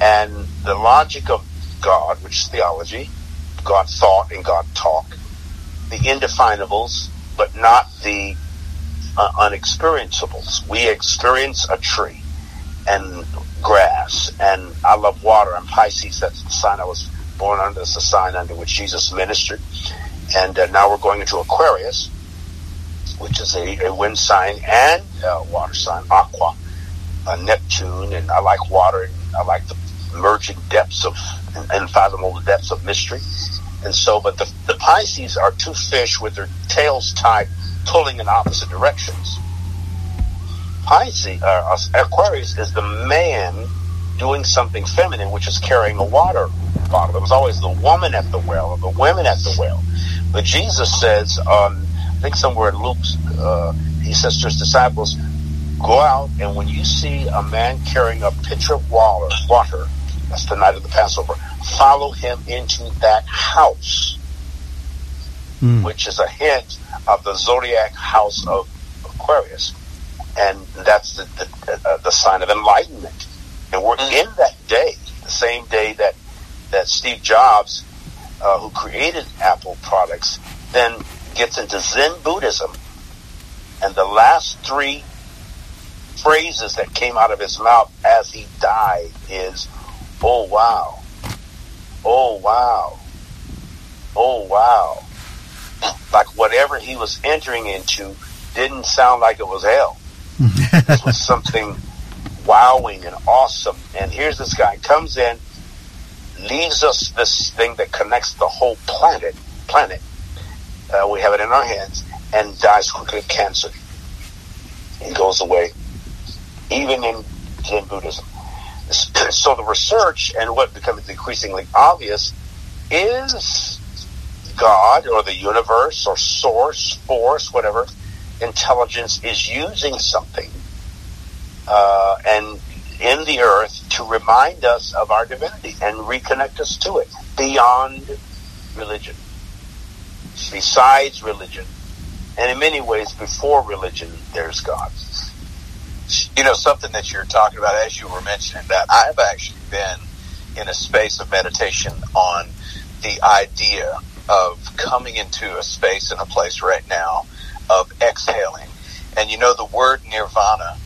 and the logic of God, which is theology, God thought and God talk, the indefinables, but not the uh. We experience a tree and grass, and I love water. I'm Pisces. That's the sign I was born under. It's the sign under which Jesus ministered. And uh, now we're going into Aquarius, which is a, a wind sign and a water sign, Aqua, uh, Neptune, and I like water. And I like the merging depths of and unfathomable depths of mystery. And so, but the, the Pisces are two fish with their tails tied, pulling in opposite directions. Pisces, uh, Aquarius is the man doing something feminine, which is carrying a water bottle. It was always the woman at the well or the women at the well. But Jesus says, um, I think somewhere in Luke, uh, he says to his disciples, go out and when you see a man carrying a pitcher of water, water, that's the night of the Passover, follow him into that house, mm. which is a hint of the zodiac house of Aquarius and that's the the, uh, the sign of enlightenment. And we're mm. in that day, the same day that that Steve Jobs, uh, who created Apple products, then gets into Zen Buddhism, and the last three phrases that came out of his mouth as he died is, "Oh wow, oh wow, oh wow." Like whatever he was entering into didn't sound like it was hell this was something wowing and awesome. And here's this guy comes in, leaves us this thing that connects the whole planet. Planet. Uh, we have it in our hands, and dies quickly of cancer. It goes away, even in Zen Buddhism. So the research and what becomes increasingly obvious is God or the universe or source, force, whatever, intelligence is using something uh, and in the earth to remind us of our divinity and reconnect us to it beyond religion, besides religion, and in many ways before religion, there's God. You know, something that you're talking about as you were mentioning that, I've actually been in a space of meditation on the idea of coming into a space and a place right now of exhaling. And you know, the word nirvana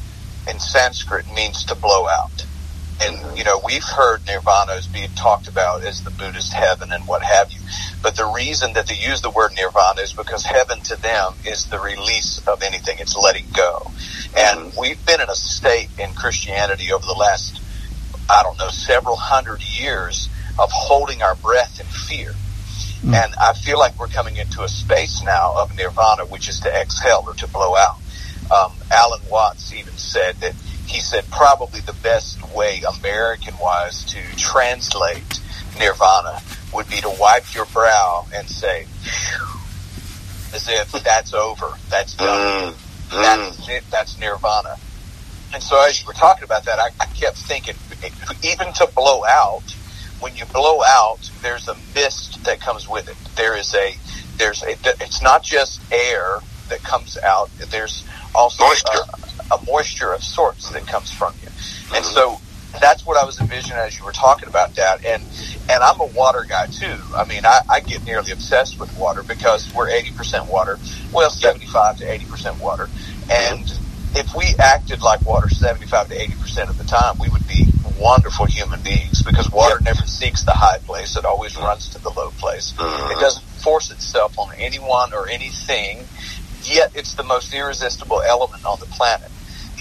in Sanskrit means to blow out. And, you know, we've heard nirvana is being talked about as the Buddhist heaven and what have you. But the reason that they use the word nirvana is because heaven to them is the release of anything. It's letting go. And we've been in a state in Christianity over the last, I don't know, several hundred years of holding our breath in fear. Mm. And I feel like we're coming into a space now of nirvana, which is to exhale or to blow out. Um, Alan Watts even said that he said probably the best way American wise to translate nirvana would be to wipe your brow and say, as if that's over, that's done, mm. that's it, that's nirvana. and so as you were talking about that, I, I kept thinking, even to blow out, when you blow out, there's a mist that comes with it. There is a, there's a, it's not just air that comes out. There's also Moisture. A, a moisture of sorts that comes from you. And so that's what I was envisioning as you were talking about that. And, and I'm a water guy too. I mean, I, I get nearly obsessed with water because we're 80% water. Well, 75 to 80% water. And if we acted like water 75 to 80% of the time, we would be wonderful human beings because water never seeks the high place. It always runs to the low place. Mhm. It doesn't force itself on anyone or anything, yet it's the most irresistible element on the planet.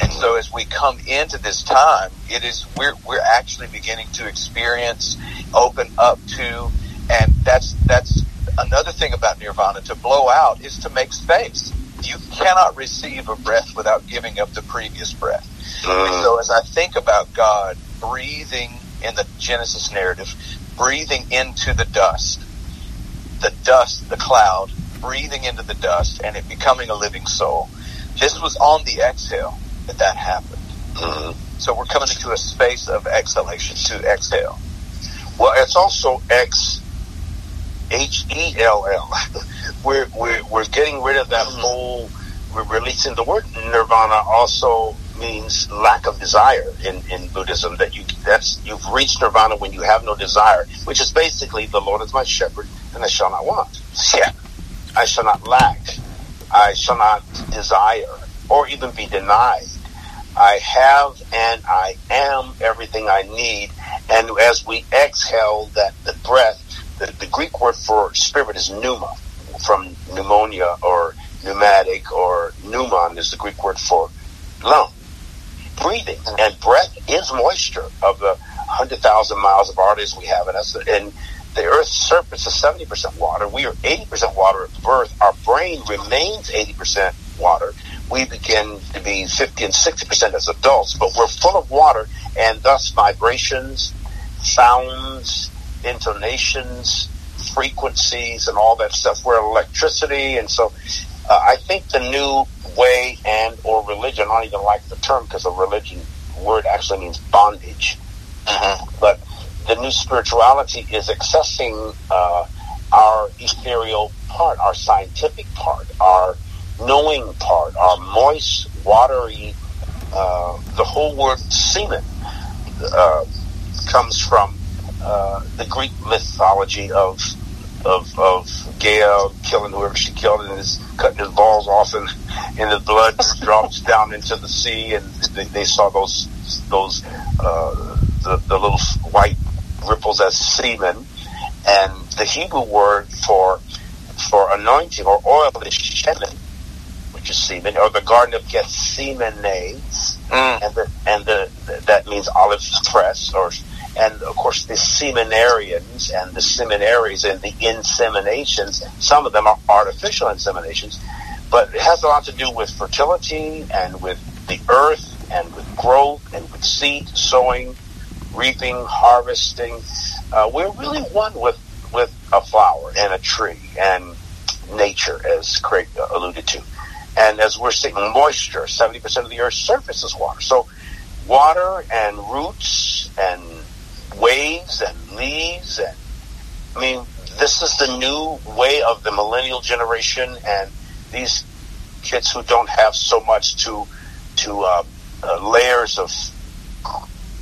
And so as we come into this time, it is, we're, we're actually beginning to experience, open up to, and that's, that's another thing about nirvana. To blow out is to make space. You cannot receive a breath without giving up the previous breath. So as I think about God breathing in the Genesis narrative, breathing into the dust, the dust, the cloud, breathing into the dust and it becoming a living soul. This was on the exhale that that happened. Mhm. So we're coming into a space of exhalation to exhale. Well, it's also X H E L L. We're we're we're getting rid of that Mhm. whole. We're releasing the word nirvana. Also means lack of desire in in Buddhism. That you that's you've reached nirvana when you have no desire, which is basically the Lord is my shepherd, and I shall not want. Yeah, I shall not lack. I shall not desire or even be denied. I have and I am everything I need. And as we exhale that the breath, the, the Greek word for spirit is pneuma, from pneumonia or pneumatic or pneumon is the Greek word for lung. Breathing and breath is moisture of the hundred thousand miles of arteries we have in us. And the Earth's surface is seventy percent water. We are eighty percent water at birth. Our brain remains eighty percent water. We begin to be fifty and sixty percent as adults, but we're full of water, and thus vibrations, sounds, intonations, frequencies, and all that stuff. We're electricity, and so uh, I think the new way and or religion. I don't even like the term because a religion word actually means bondage. But the new spirituality is accessing uh, our ethereal part, our scientific part, our knowing part, our moist, watery. Uh, the whole word semen uh, comes from uh, the Greek mythology of of of Gaia killing whoever she killed and is cutting his balls off and and the blood drops down into the sea and they, they saw those those uh, the, the little white ripples as semen and the Hebrew word for for anointing or oil is shemen which is semen or the garden of Gethsemane Mm. and the, and the, that means olive press or and of course the seminarians and the seminaries and the inseminations some of them are artificial inseminations but it has a lot to do with fertility and with the earth and with growth and with seed sowing reaping harvesting uh, we're really one with with a flower and a tree and nature as Craig alluded to and as we're seeing moisture, 70% of the Earth's surface is water. So water and roots and waves and leaves and I mean, this is the new way of the millennial generation and these kids who don't have so much to to uh, uh, layers of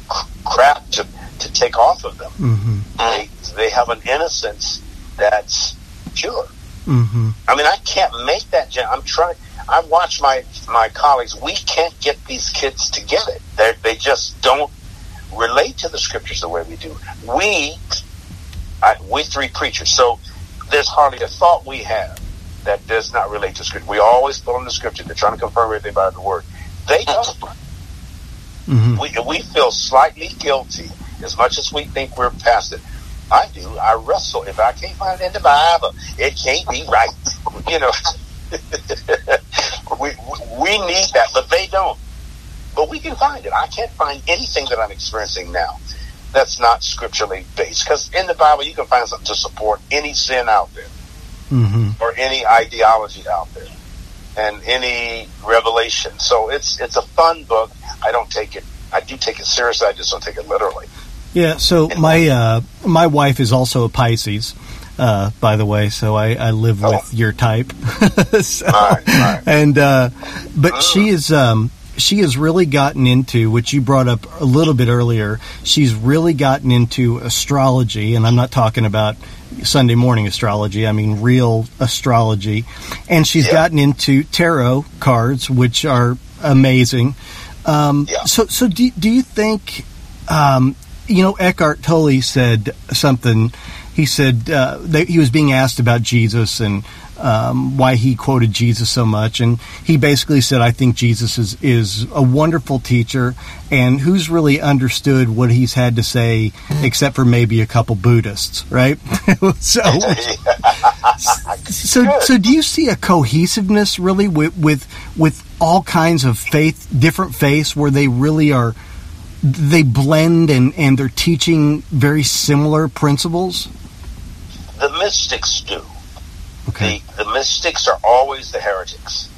crap to, to take off of them. Mm-hmm. They they have an innocence that's pure. Mm-hmm. I mean, I can't make that. Gen- I'm trying. I watch my my colleagues. We can't get these kids to get it. They they just don't relate to the scriptures the way we do. We, I, we three preachers. So there's hardly a thought we have that does not relate to scripture. We always pull in the scripture. They're trying to confirm everything by the word. They don't. Mm-hmm. We we feel slightly guilty as much as we think we're past it. I do. I wrestle. If I can't find it in the Bible, it can't be right. You know, we we need that, but they don't. But we can find it. I can't find anything that I'm experiencing now that's not scripturally based. Because in the Bible, you can find something to support any sin out there Mm-hmm. or any ideology out there. And any revelation. So it's it's a fun book. I don't take it. I do take it seriously. I just don't take it literally. Yeah. So my uh, my wife is also a Pisces. Uh, by the way, so I, I live oh. with your type, so, right, right. and uh, but oh. she is um, she has really gotten into which you brought up a little bit earlier. She's really gotten into astrology, and I'm not talking about Sunday morning astrology. I mean real astrology, and she's yeah. gotten into tarot cards, which are amazing. Um, yeah. So, so do, do you think? Um, you know, Eckhart Tolle said something. He said uh, that he was being asked about Jesus and um, why he quoted Jesus so much, and he basically said, "I think Jesus is is a wonderful teacher, and who's really understood what he's had to say, except for maybe a couple Buddhists, right?" so, so, so, do you see a cohesiveness really with with with all kinds of faith, different faiths, where they really are? They blend and, and they're teaching very similar principles. The mystics do Okay. The, the mystics are always the heretics.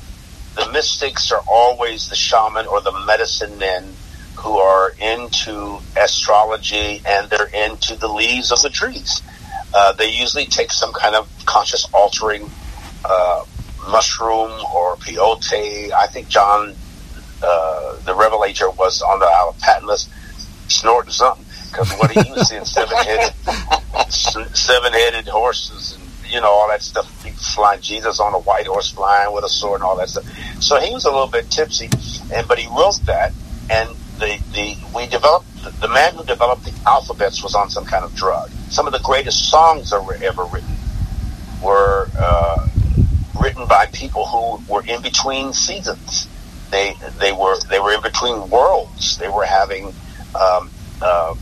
The mystics are always the shaman or the medicine men who are into astrology and they're into the leaves of the trees. Uh, they usually take some kind of conscious altering uh, mushroom or peyote. I think John, uh, the Revelator, was on the our patent list snorting something because what he was seeing seven headed, seven headed horses you know, all that stuff. Flying Jesus on a white horse, flying with a sword, and all that stuff. So he was a little bit tipsy, and but he wrote that, and the the we developed the, man who developed the alphabets was on some kind of drug. Some of the greatest songs that were ever written were uh, written by people who were in between seasons. They they were they were in between worlds. They were having um, uh,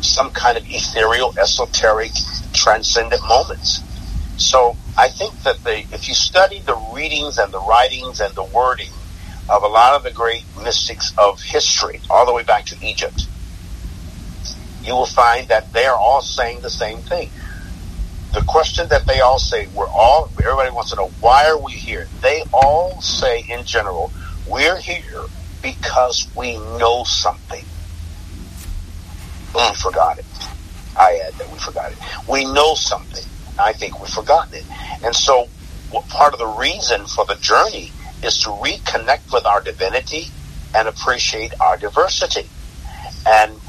some kind of ethereal, esoteric, transcendent moments so I think that the, if you study the readings and the writings and the wording of a lot of the great mystics of history, all the way back to Egypt, you will find that they are all saying the same thing. The question that they all say, we're all, everybody wants to know, why are we here? They all say in general, we're here because we know something. We forgot it. I add that we forgot it. We know something. I think we've forgotten it. And so part of the reason for the journey is to reconnect with our divinity and appreciate our diversity and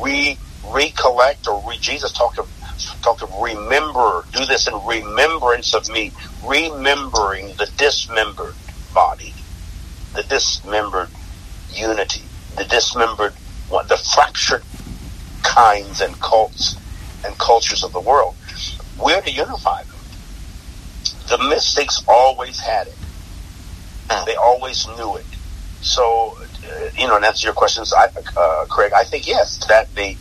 re recollect or re, Jesus talked of talked of remember do this in remembrance of me remembering the dismembered body the dismembered unity the dismembered the fractured kinds and cults and cultures of the world we're to unify them. The mystics always had it. Hmm. They always knew it. So, uh, you know, and answer your questions, I, uh, Craig, I think yes, that the,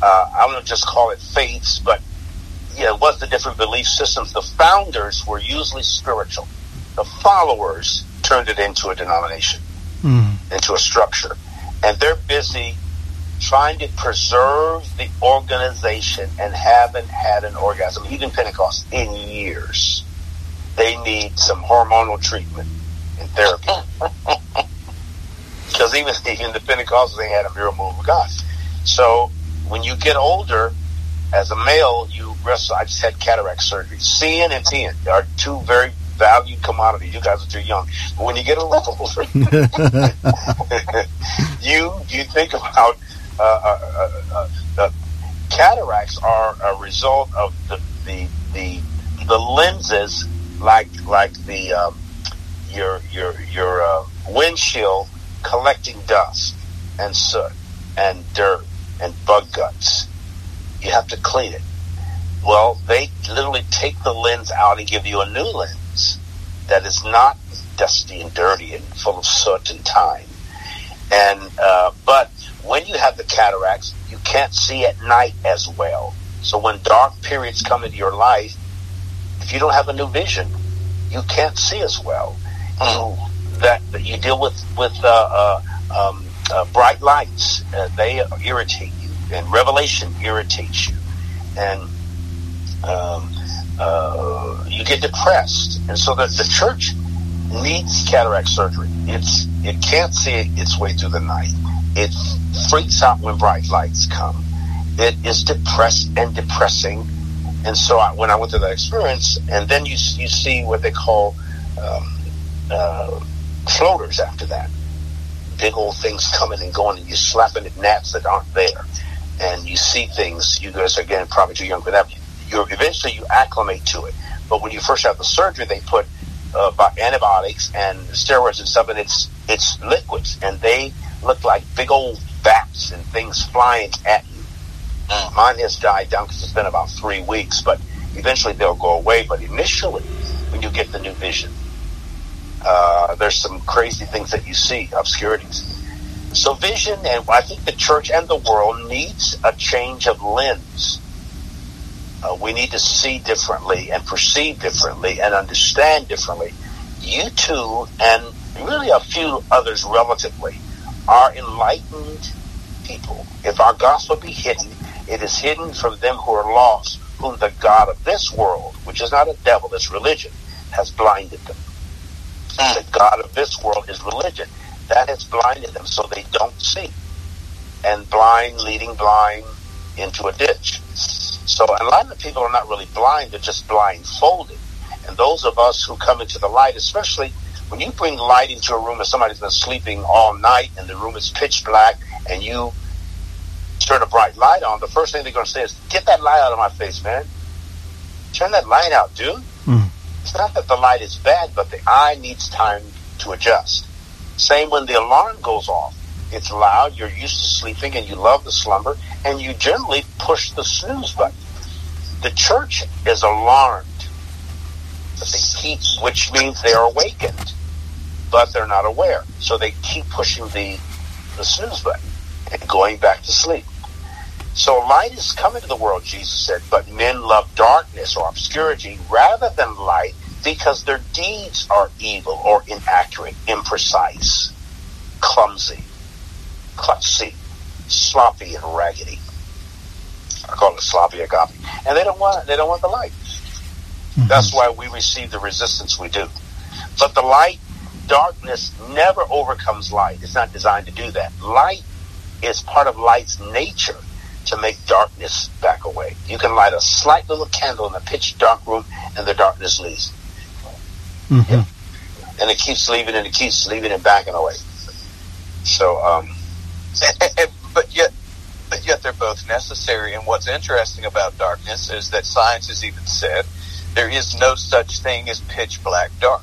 uh, I don't just call it faiths, but yeah, it was the different belief systems. The founders were usually spiritual. The followers turned it into a denomination, mm. into a structure. And they're busy trying to preserve the organization and haven't had an orgasm, even Pentecost, in years. They need some hormonal treatment and therapy. Because even, even the Pentecostals, they had a miracle move of God. So when you get older, as a male, you wrestle. I just had cataract surgery. Seeing and seeing are two very valued commodities. You guys are too young. But when you get a little older, you you think about uh, uh, uh, cataracts are a result of the the the, the lenses, like like the um, your your your windshield collecting dust and soot and dirt and bug guts. You have to clean it. Well, they literally take the lens out and give you a new lens that is not dusty and dirty and full of soot and time. And uh, but when you have the cataracts, you can't see at night as well. So when dark periods come into your life, if you don't have a new vision, you can't see as well. You, that, that you deal with with uh, uh, um, uh, bright lights, uh, they irritate you, and revelation irritates you, and um, uh, you get depressed. And so the, the church needs cataract surgery. It's it can't see its way through the night. It freaks out when bright lights come. It is depressed and depressing. And so I, when I went through that experience, and then you you see what they call um, uh, floaters after that, big old things coming and going, and you're slapping at gnats that aren't there, and you see things. You guys are again probably too young for that. You're, eventually you acclimate to it. But when you first have the surgery, they put uh, antibiotics and steroids and stuff, and it's it's liquids, and they look like big old bats and things flying at you. Mm. Mine has died down because it's been about three weeks, but eventually they'll go away. But initially, when you get the new vision, uh, there's some crazy things that you see, obscurities. So vision, and I think the church and the world needs a change of lens uh, we need to see differently and perceive differently and understand differently. You two and really a few others relatively are enlightened people. If our gospel be hidden, it is hidden from them who are lost, whom the God of this world, which is not a devil, it's religion, has blinded them. Mm. The God of this world is religion. That has blinded them so they don't see. And blind leading blind into a ditch. So a lot of people are not really blind, they're just blindfolded. And those of us who come into the light, especially when you bring light into a room and somebody's been sleeping all night and the room is pitch black and you turn a bright light on, the first thing they're going to say is, get that light out of my face, man. Turn that light out, dude. Mm. It's not that the light is bad, but the eye needs time to adjust. Same when the alarm goes off. It's loud, you're used to sleeping, and you love the slumber, and you generally push the snooze button. The church is alarmed but they keep, which means they are awakened, but they're not aware. So they keep pushing the, the snooze button and going back to sleep. So light is coming to the world, Jesus said, but men love darkness or obscurity rather than light because their deeds are evil or inaccurate, imprecise, clumsy klutzy, sloppy, and raggedy. I call it sloppy agape. And they don't want they don't want the light. Mm-hmm. That's why we receive the resistance we do. But the light, darkness never overcomes light. It's not designed to do that. Light is part of light's nature to make darkness back away. You can light a slight little candle in a pitch dark room and the darkness leaves. Mm-hmm. Yeah. And it keeps leaving and it keeps leaving and backing away. So, um, but yet, but yet they're both necessary. And what's interesting about darkness is that science has even said there is no such thing as pitch black dark.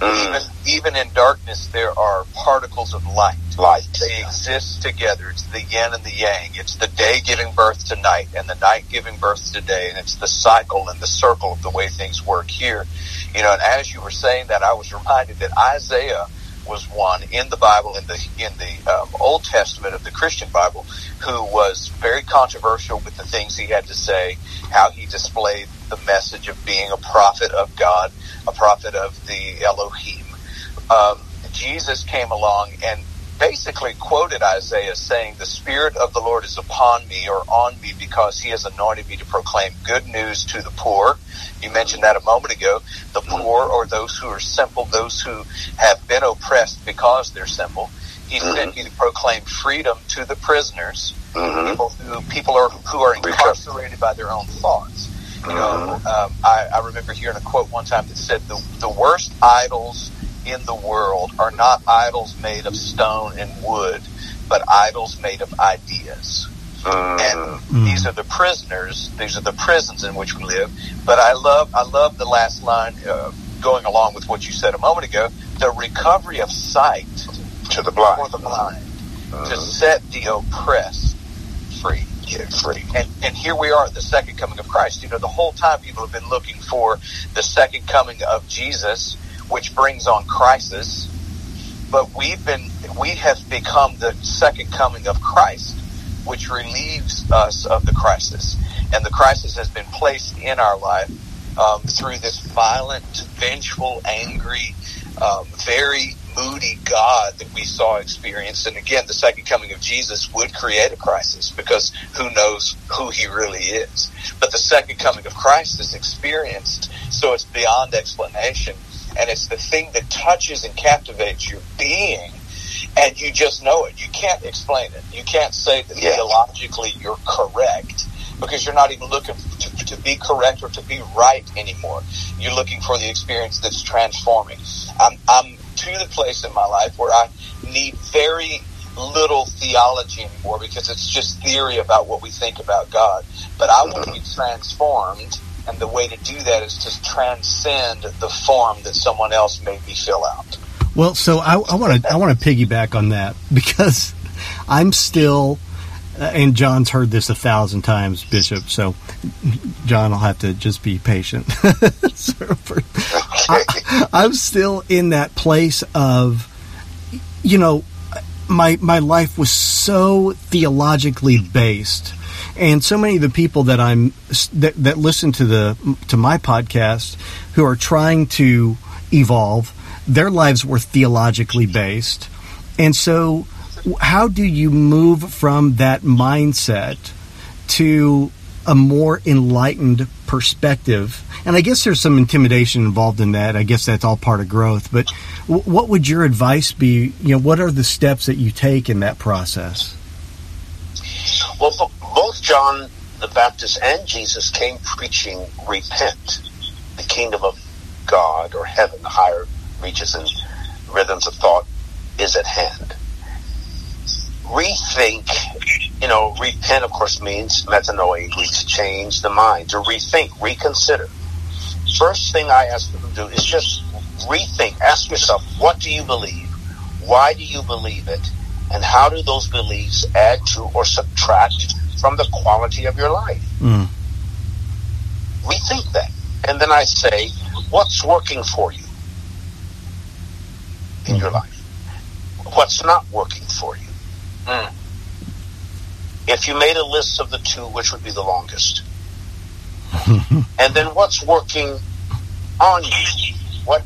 Mm. Even even in darkness, there are particles of light. Light. They exist together. It's the yin and the yang. It's the day giving birth to night, and the night giving birth to day, and it's the cycle and the circle of the way things work here. You know, and as you were saying that, I was reminded that Isaiah was one in the Bible in the in the um, Old Testament of the Christian Bible who was very controversial with the things he had to say, how he displayed the message of being a prophet of God, a prophet of the Elohim. Um, Jesus came along and basically quoted Isaiah saying, The Spirit of the Lord is upon me or on me because he has anointed me to proclaim good news to the poor. You mentioned that a moment ago. The poor or those who are simple, those who have been oppressed because they're simple. He mm-hmm. sent me to proclaim freedom to the prisoners, mm-hmm. people who people are who are incarcerated by their own thoughts. You know, mm-hmm. um, I, I remember hearing a quote one time that said, "the the worst idols in the world are not idols made of stone and wood, but idols made of ideas. Uh, and mm. these are the prisoners. These are the prisons in which we live. But I love, I love the last line, uh, going along with what you said a moment ago. The recovery of sight to the blind, for the blind, to set the oppressed free. Get free. And, and here we are at the second coming of Christ. You know, the whole time people have been looking for the second coming of Jesus which brings on crisis. But we've been, we have become the second coming of Christ, which relieves us of the crisis. And the crisis has been placed in our life um, through this violent, vengeful, angry, um, very moody God that we saw experienced. And again, the second coming of Jesus would create a crisis because who knows who he really is. But the second coming of Christ is experienced, so it's beyond explanation and it's the thing that touches and captivates your being, and you just know it. You can't explain it. You can't say that yeah. theologically you're correct because you're not even looking to, to be correct or to be right anymore. You're looking for the experience that's transforming. I'm, I'm to the place in my life where I need very little theology anymore because it's just theory about what we think about God. But I want to be mm-hmm. transformed, and the way to do that is to transcend the form that someone else made me fill out. Well, so I want to I want to piggyback on that because I'm still, uh, and John's heard this a thousand times, Bishop. So John will have to just be patient. I, I'm still in that place of, you know, my my life was so theologically based and so many of the people that I'm that, that listen to the to my podcast who are trying to evolve their lives were theologically based and so how do you move from that mindset to a more enlightened perspective and i guess there's some intimidation involved in that i guess that's all part of growth but what would your advice be? You know, what are the steps that you take in that process? Well, both John the Baptist and Jesus came preaching, repent. The kingdom of God or heaven, the higher reaches and rhythms of thought is at hand. Rethink, you know, repent of course means metanoia, to change the mind, to rethink, reconsider. First thing I ask them to do is just rethink, ask yourself, what do you believe? Why do you believe it? And how do those beliefs add to or subtract from the quality of your life? Mm. Rethink that. And then I say, what's working for you in your life? What's not working for you? Mm. If you made a list of the two, which would be the longest? and then what's working on you? What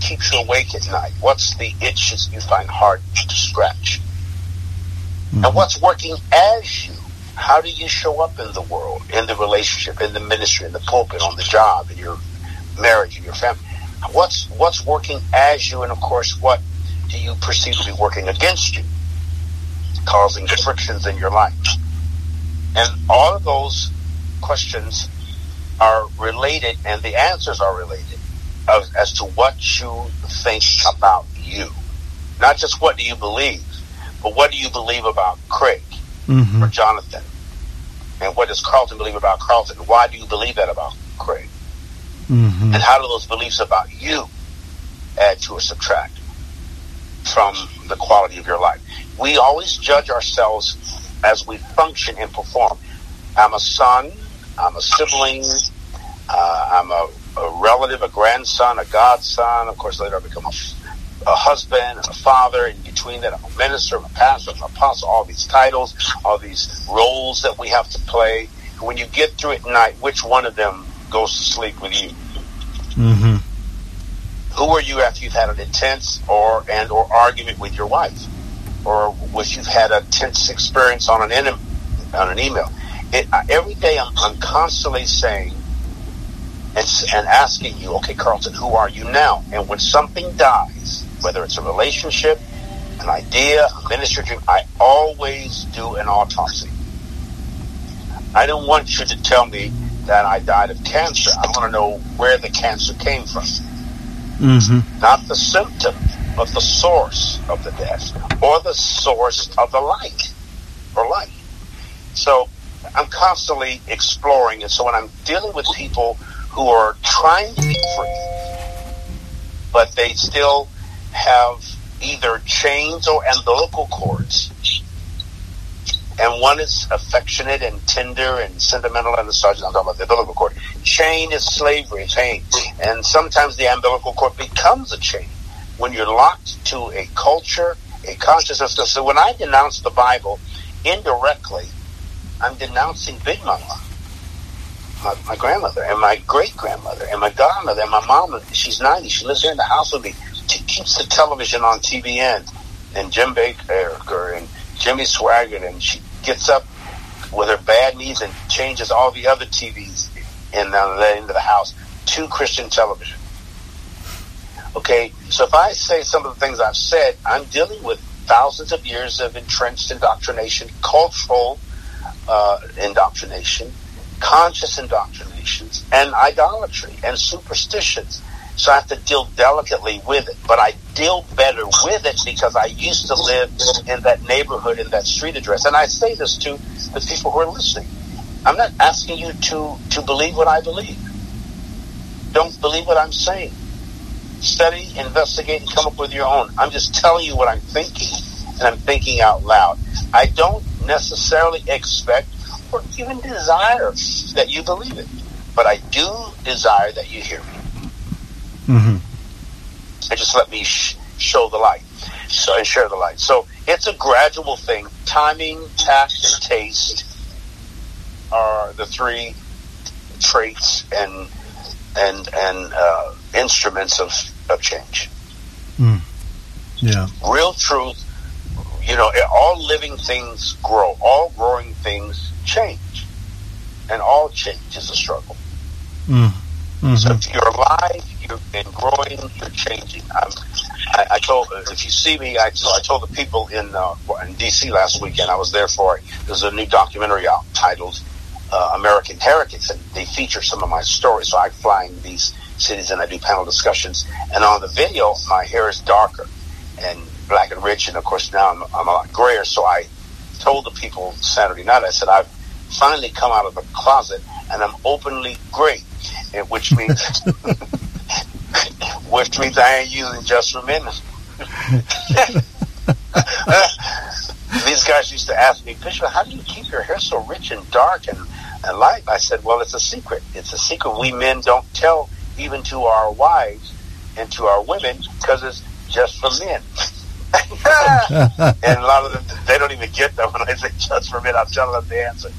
keeps you awake at night? What's the itches you find hard to scratch? Mm-hmm. And what's working as you? How do you show up in the world, in the relationship, in the ministry, in the pulpit, on the job, in your marriage, in your family? What's what's working as you, and of course, what do you perceive to be working against you, causing frictions in your life? And all of those questions are related, and the answers are related of, as to what you think about you. Not just what do you believe, but what do you believe about Craig mm-hmm. or Jonathan? And what does Carlton believe about Carlton? Why do you believe that about Craig? Mm-hmm. And how do those beliefs about you add to or subtract from the quality of your life? We always judge ourselves as we function and perform. I'm a son, I'm a sibling, uh, I'm a a relative, a grandson, a godson. Of course, later I become a, a husband a father. In between that, I'm a minister, I'm a pastor, I'm an apostle. All these titles, all these roles that we have to play. when you get through at night, which one of them goes to sleep with you? Mm-hmm. Who are you after you've had an intense or and or argument with your wife, or which you've had a tense experience on an in, on an email? It, every day, I'm, I'm constantly saying and, and asking you, okay, Carlton, who are you now? And when something dies, whether it's a relationship, an idea, a ministry dream, I always do an autopsy. I don't want you to tell me that I died of cancer. I want to know where the cancer came from. Mm-hmm. Not the symptom, but the source of the death or the source of the light or light. So I'm constantly exploring. And so when I'm dealing with people who are trying to be free, but they still have either chains or umbilical cords. And one is affectionate and tender and sentimental, and the sergeant, I'm talking about the umbilical cord. Chain is slavery, chain. And sometimes the umbilical cord becomes a chain when you're locked to a culture, a consciousness. So when I denounce the Bible, indirectly, I'm denouncing Big Mama my, my grandmother and my great grandmother and my godmother and my mom. She's 90. She lives here in the house with me. Keeps the television on TBN and Jim Bakker and Jimmy Swaggart. And she gets up with her bad knees and changes all the other TVs in the, into the house to Christian television. Okay, so if I say some of the things I've said, I'm dealing with thousands of years of entrenched indoctrination, cultural uh, indoctrination, conscious indoctrinations, and idolatry and superstitions. So I have to deal delicately with it. But I deal better with it because I used to live in that neighborhood, in that street address. And I say this to the people who are listening. I'm not asking you to, to believe what I believe. Don't believe what I'm saying. Study, investigate, and come up with your own. I'm just telling you what I'm thinking, and I'm thinking out loud. I don't necessarily expect or even desire that you believe it, but I do desire that you hear me. Mm-hmm. And just let me sh- show the light, so and share the light. So it's a gradual thing. Timing, tact, and taste are the three traits and and and uh, instruments of of change. Mm. Yeah. Real truth. You know, all living things grow. All growing things change, and all change is a struggle. Mm. Mm-hmm. So if you're alive, you're and growing, you're changing. I'm, I, I told if you see me, I, I told the people in uh, in DC last weekend. I was there for there's a new documentary out titled uh, American Heretics, and they feature some of my stories. So I fly in these cities and I do panel discussions. And on the video, my hair is darker and black and rich, and of course now I'm, I'm a lot grayer. So I told the people Saturday night, I said I've finally come out of the closet and I'm openly gray, which means which means I ain't using just for men. These guys used to ask me, Bishop, how do you keep your hair so rich and dark and and life. I said, well, it's a secret. It's a secret we men don't tell even to our wives and to our women because it's just for men. and a lot of them, they don't even get that when I say just for men. I'm telling them the answer.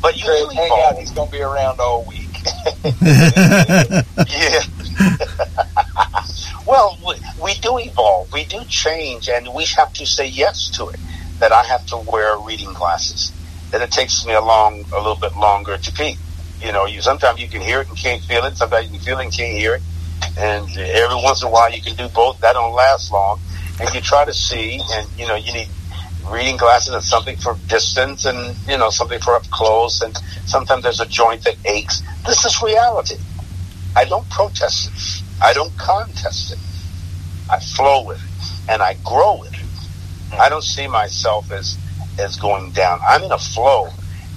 But you hang out. He's going to be around all week. yeah. well, we, do evolve. We do change, and we have to say yes to it. That I have to wear reading glasses then it takes me a long, a little bit longer to pee. You know, you sometimes you can hear it and can't feel it. Sometimes you can feel it and can't hear it. And every once in a while you can do both. That don't last long. And you try to see, and you know, you need reading glasses and something for distance, and you know, something for up close. And sometimes there's a joint that aches. This is reality. I don't protest it. I don't contest it. I flow with it, and I grow with it. I don't see myself as is going down. I'm in a flow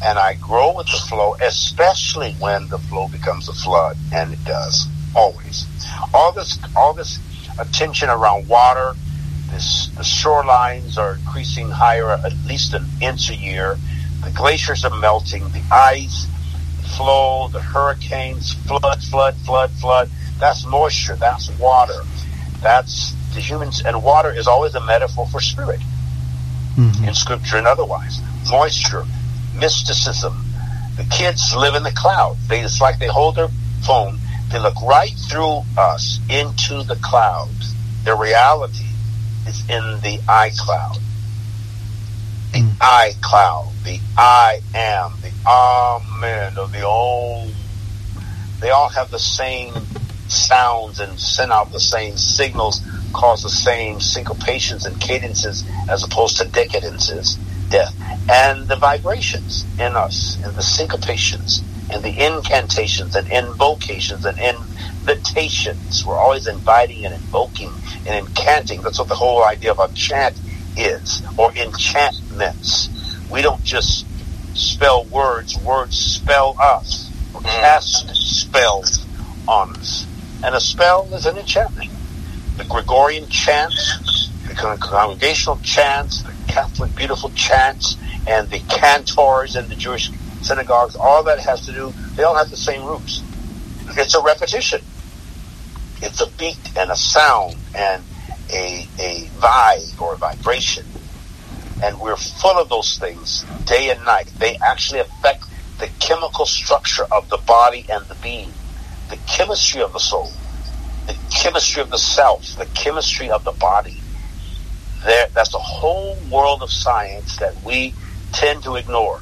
and I grow with the flow, especially when the flow becomes a flood, and it does always. All this, all this attention around water, this, the shorelines are increasing higher at least an inch a year. The glaciers are melting. The ice, flow, the hurricanes, flood, flood, flood, flood. That's moisture. That's water. That's the humans, and water is always a metaphor for spirit mm-hmm. in scripture and otherwise. Moisture, mysticism. The kids live in the cloud. They it's like they hold their phone. They look right through us into the cloud. Their reality is in the iCloud. The mm. iCloud. The I am. The Amen of the old. They all have the same sounds and send out the same signals cause the same syncopations and cadences as opposed to decadences, death. And the vibrations in us, and the syncopations, and the incantations, and invocations, and invitations. We're always inviting and invoking and incanting. That's what the whole idea of a chant is, or enchantments. We don't just spell words, words spell us, or mm. cast spells on us. And a spell is an enchantment the Gregorian chants, the congregational chants, the Catholic beautiful chants, and the cantors in the Jewish synagogues, all that has to do, they all have the same roots. It's a repetition. It's a beat and a sound and a, a vibe or a vibration. And we're full of those things day and night. They actually affect the chemical structure of the body and the being, the chemistry of the soul the chemistry of the self, the chemistry of the body. There, that's a whole world of science that we tend to ignore.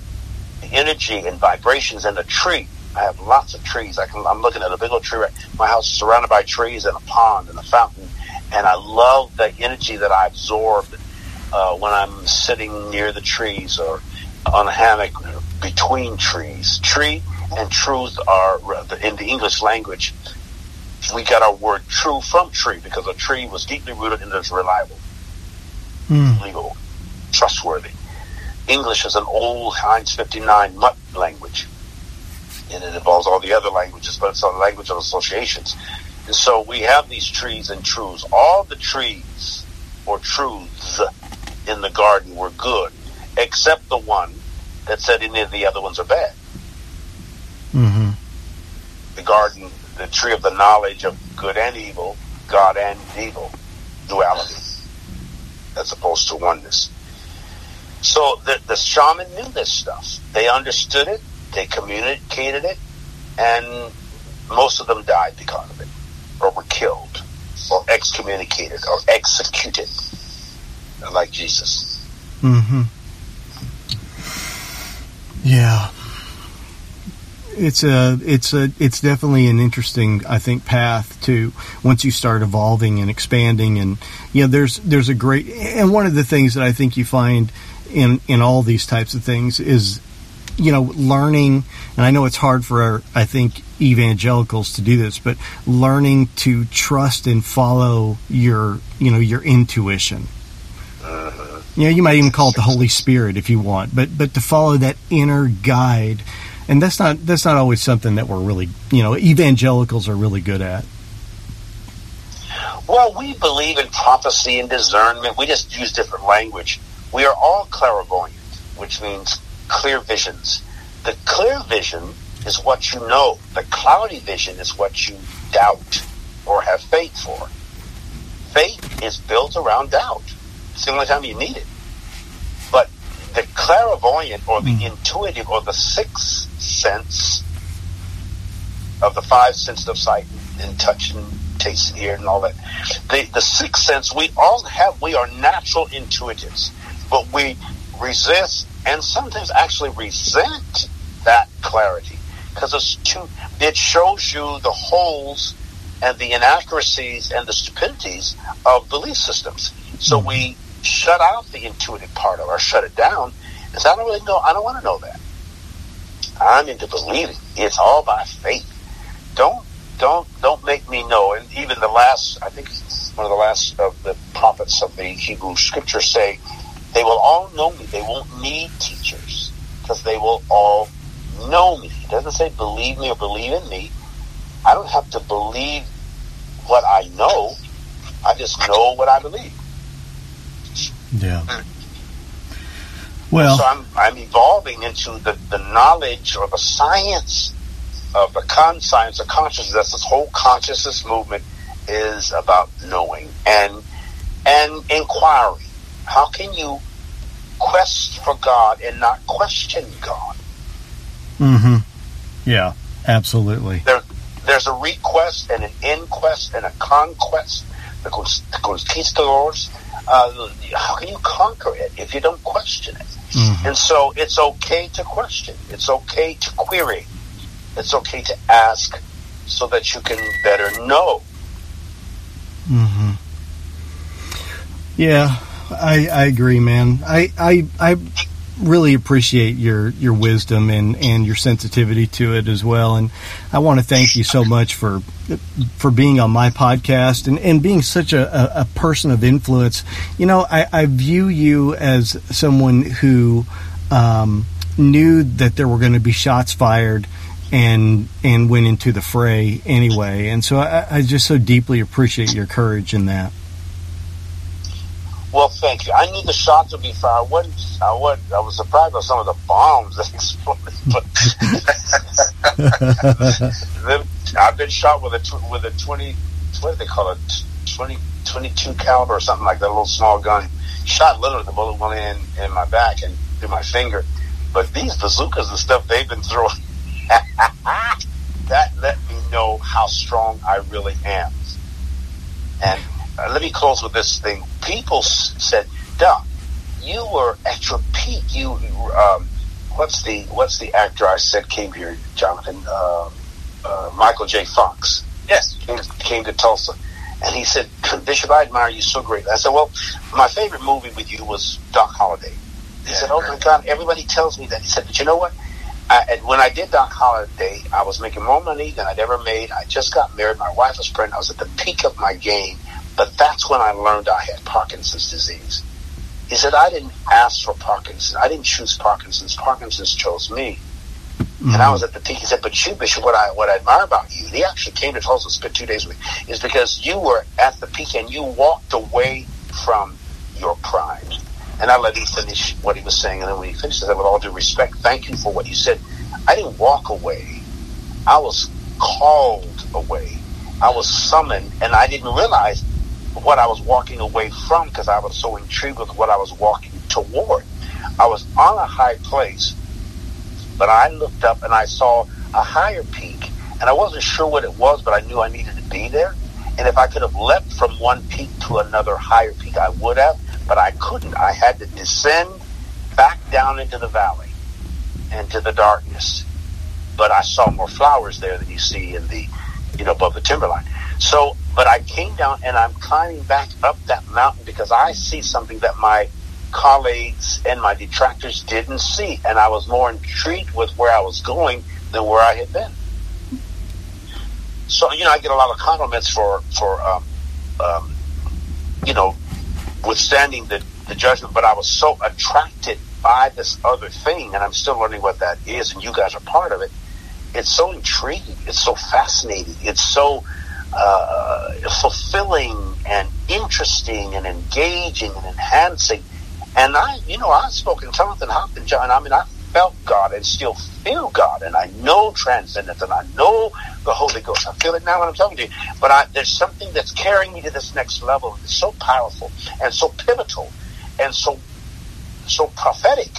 The energy and vibrations in a tree I have lots of trees. I I'm looking at a big old tree. Right, my house is surrounded by trees and a pond and a fountain, and I love the energy that I absorb uh, when I'm sitting near the trees or on a hammock between trees. Tree and truth are in the English language. We got our word true from tree because a tree was deeply rooted and is reliable, mm. legal, trustworthy. English is an old Heinz 59 mutt language and it involves all the other languages, but it's a language of associations. And so we have these trees and truths. All the trees or truths in the garden were good, except the one that said any of the other ones are bad. Mm-hmm. The garden, the tree of the knowledge of good and evil, God and evil, duality, as opposed to oneness. So the, the shaman knew this stuff. They understood it. They communicated it, and most of them died because of it, or were killed, or excommunicated, or executed, like Jesus. Mm-hmm. Yeah. It's a, it's a, it's definitely an interesting, I think, path to once you start evolving and expanding, and you know, there's, there's a great, and one of the things that I think you find in, in all these types of things is you know, learning, and I know it's hard for, I think, evangelicals to do this, but learning to trust and follow your, you know, your intuition. Uh-huh. You know, you might even call it the Holy Spirit if you want, but but to follow that inner guide, and that's not that's not always something that we're really, you know, evangelicals are really good at. Well, we believe in prophecy and discernment. We just use different language. We are all clairvoyant, which means clear visions. The clear vision is what you know. The cloudy vision is what you doubt or have faith for. Faith is built around doubt. It's the only time you need it. But the clairvoyant or the mm. intuitive or the sixth sense of the five senses of sight and touch and taste and hear and all that. The, the sixth sense, we all have, we are natural intuitives, but we resist and sometimes actually resent that clarity because it's too, it shows you the holes and the inaccuracies and the stupidities of belief systems. So mm-hmm. we shut out the intuitive part of it or shut it down because I don't really know, I don't want to know that. I'm into believing. It's all by faith. Don't, don't, don't make me know. And even the last, I think one of the last of the prophets of the Hebrew scriptures say, they will all know me. They won't need teachers because they will all know me. It doesn't say believe me or believe in me. I don't have to believe what I know. I just know what I believe. Yeah. Hmm. Well, so I'm, I'm evolving into the, the knowledge or the science of the con science of consciousness. This whole consciousness movement is about knowing and and inquiry. How can you quest for God and not question God? Mm-hmm. Yeah, absolutely. There, there's a request and an inquest and a conquest. The conquistadors. Uh, how can you conquer it if you don't question it? Mm-hmm. And so it's okay to question. It's okay to query. It's okay to ask so that you can better know. Mm-hmm. Yeah, I, I agree, man. I, I, I really appreciate your, your wisdom and, and your sensitivity to it as well. And I want to thank you so much for for being on my podcast and, and being such a, a, a person of influence. You know, I, I view you as someone who um, knew that there were going to be shots fired and and went into the fray anyway. And so I, I just so deeply appreciate your courage in that. Well, thank you. I knew the shots would be fired. I wasn't. I wasn't. I was surprised by some of the bombs that exploded. But I've been shot with a with a twenty. What do they call it? 20, 22 caliber or something like that. A little small gun. Shot literally. The bullet went in in my back and through my finger. But these bazookas and stuff they've been throwing. that let me know how strong I really am. And uh, let me close with this thing. People said, Doc, you were at your peak. You um, what's the what's the actor I said came here, Jonathan? Uh, uh, Michael J. Fox. Yes, came, came to Tulsa, and he said, "Bishop, I admire you so great." I said, "Well, my favorite movie with you was Doc Holliday." He yeah, said, "Oh my God, everybody tells me that." He said, "But you know what? I, and when I did Doc Holliday, I was making more money than I'd ever made. I just got married. My wife was pregnant. I was at the peak of my game. But that's when I learned I had Parkinson's disease. He said, I didn't ask for Parkinson's. I didn't choose Parkinson's. Parkinson's chose me. Mm-hmm. And I was at the peak. He said, but you, Bishop, what I, what I admire about you, and he actually came to Tulsa, spent two days with me, is because you were at the peak and you walked away from your pride. And I let him finish what he was saying. And then when he finished, I said, with all due respect, thank you for what you said. I didn't walk away. I was called away. I was summoned, and I didn't realize what I was walking away from because I was so intrigued with what I was walking toward. I was on a high place, but I looked up and I saw a higher peak, and I wasn't sure what it was, but I knew I needed to be there. And if I could have leapt from one peak to another higher peak, I would have, but I couldn't. I had to descend back down into the valley, into the darkness. But I saw more flowers there than you see in the, you know, above the timberline. So but I came down and I'm climbing back up that mountain because I see something that my colleagues and my detractors didn't see. And I was more intrigued with where I was going than where I had been. So, you know, I get a lot of compliments for, for, um, um, you know, withstanding the, the judgment, but I was so attracted by this other thing, and I'm still learning what that is, and you guys are part of it. It's so intriguing. It's so fascinating. It's so, uh, fulfilling and interesting and engaging and enhancing. And I, you know, I've spoken Jonathan Hopkins, John. I mean, I felt God and still feel God, and I know transcendence, and I know the Holy Ghost. I feel it now when I'm talking to you. But I, there's something that's carrying me to this next level. It's so powerful and so pivotal and so so prophetic.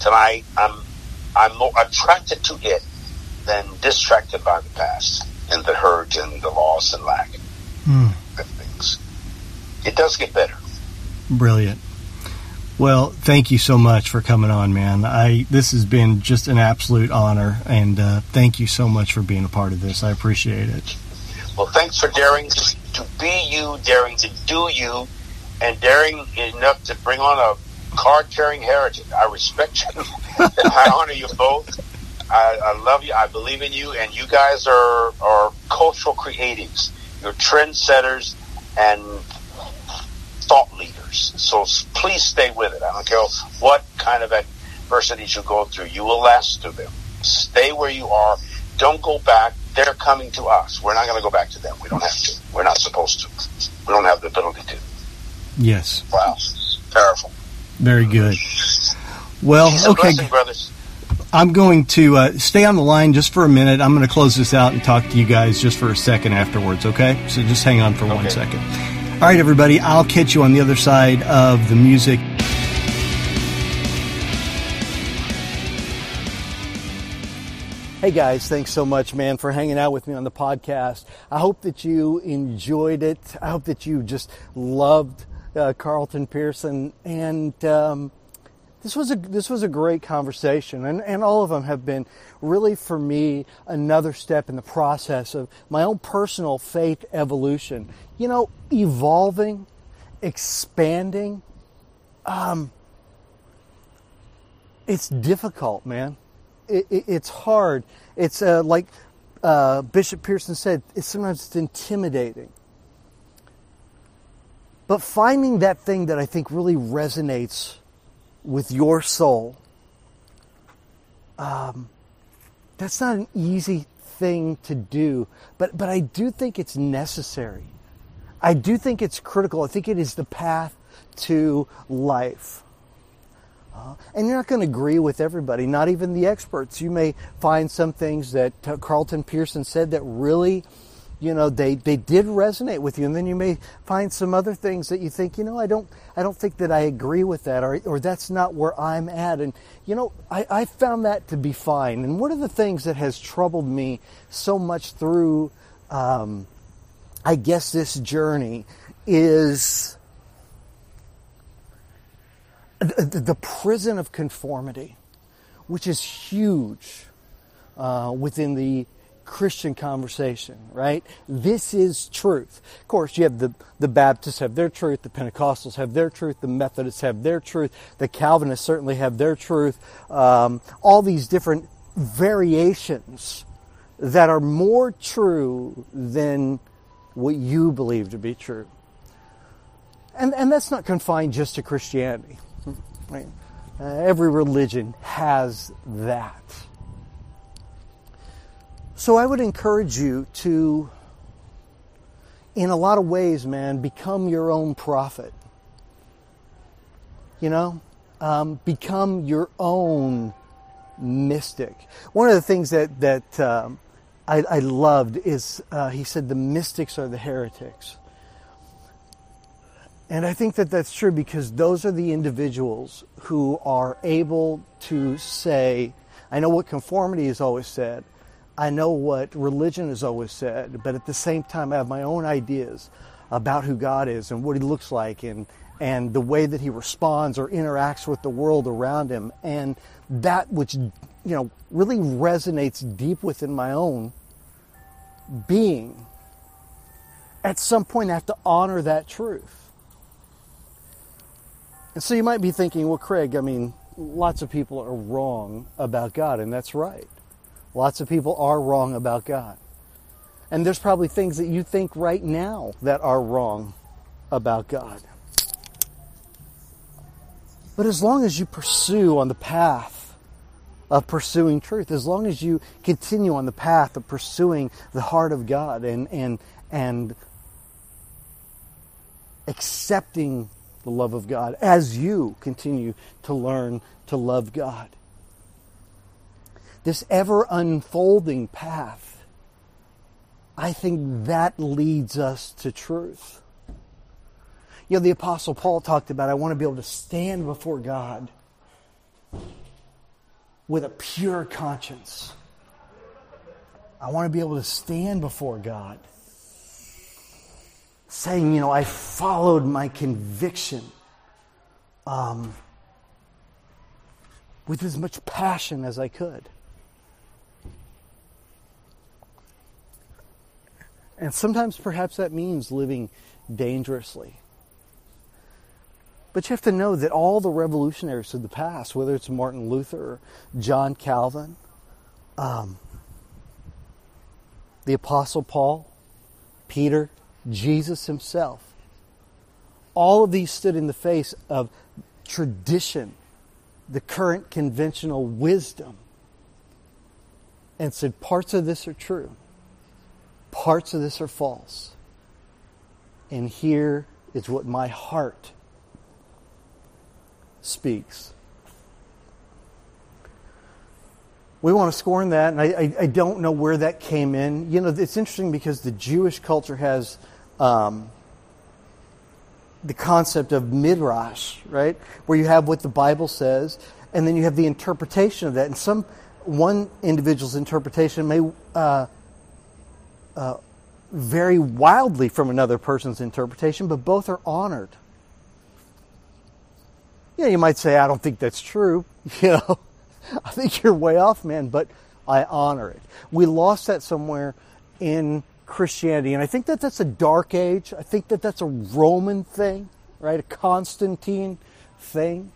Tonight, I'm I'm more attracted to it than distracted by the past and the hurt and the loss and lack mm. of things. It does get better. Brilliant. Well, thank you so much for coming on, man. I this has been just an absolute honor, and uh, thank you so much for being a part of this. I appreciate it. Well, thanks for daring to, to be you, daring to do you, and daring enough to bring on a card carrying heritage. I respect you. I honor you both. I, I love you. I believe in you, and you guys are are cultural creatives. You're trendsetters and thought leaders. So please stay with it. I don't care what kind of adversities you go through. You will last through them. Stay where you are. Don't go back. They're coming to us. We're not going to go back to them. We don't have to. We're not supposed to. We don't have the ability to. Yes. Wow. Powerful. Very good. Well, okay. brothers. I'm going to uh, stay on the line just for a minute. I'm going to close this out and talk to you guys just for a second afterwards, okay? So just hang on for okay. one second. All right, everybody, I'll catch you on the other side of the music. Hey guys, thanks so much, man, for hanging out with me on the podcast. I hope that you enjoyed it. I hope that you just loved uh, Carlton Pearson and. Um, this was a this was a great conversation, and, and all of them have been really for me another step in the process of my own personal faith evolution. You know, evolving, expanding. Um, it's difficult, man. It, it, it's hard. It's uh, like uh, Bishop Pearson said. It's sometimes it's intimidating. But finding that thing that I think really resonates with your soul. Um, that's not an easy thing to do, but, but I do think it's necessary. I do think it's critical. I think it is the path to life. Uh, and you're not going to agree with everybody, not even the experts. You may find some things that uh, Carlton Pearson said that really you know they, they did resonate with you. And then you may find some other things that you think you know i don't i don't think that i agree with that or, or that's not where i'm at. And you know I, I found that to be fine. And one of the things that has troubled me so much through um, i guess this journey is the the prison of conformity, which is huge uh, within the Christian conversation, right? This is truth. Of course, you have the, the Baptists have their truth, the Pentecostals have their truth, the Methodists have their truth, the Calvinists certainly have their truth. Um, all these different variations that are more true than what you believe to be true. And, and that's not confined just to Christianity. Right? Uh, every religion has that. So I would encourage you to, in a lot of ways, man, become your own prophet. You know, um, become your own mystic. One of the things that that um, I, I, loved is uh, he said the mystics are the heretics. And I think that that's true because those are the individuals who are able to say, I know what conformity has always said, I know what religion has always said, but at the same time, I have my own ideas about who God is and what He looks like and, and the way that He responds or interacts with the world around Him. And that which, you know, really resonates deep within my own being. At some point, I have to honor that truth. And so you might be thinking, well, Craig, I mean, lots of people are wrong about God, and that's right. Lots of people are wrong about God. And there's probably things that you think right now that are wrong about God. But as long as you pursue on the path of pursuing truth, as long as you continue on the path of pursuing the heart of God and, and, and accepting the love of God as you continue to learn to love God, this ever unfolding path, I think that leads us to truth. You know, the Apostle Paul talked about, I want to be able to stand before God with a pure conscience. I want to be able to stand before God saying, you know, I followed my conviction um, with as much passion as I could. And sometimes perhaps that means living dangerously. But you have to know that all the revolutionaries of the past, whether it's Martin Luther or John Calvin, um, the Apostle Paul, Peter, Jesus himself, all of these stood in the face of tradition, the current conventional wisdom, and said parts of this are true Parts of this are false. And here is what my heart speaks. We want to scorn that, and I, I, I, don't know where that came in. You know, it's interesting because the Jewish culture has um, the concept of midrash, right? Where you have what the Bible says, and then you have the interpretation of that. And some one individual's interpretation may uh, uh, vary wildly from another person's interpretation, but both are honored. Yeah, you might say, I don't think that's true. You know, I think you're way off, man, but I honor it. We lost that somewhere in Christianity, and I think that that's a dark age. I think that that's a Roman thing, right? A Constantine thing.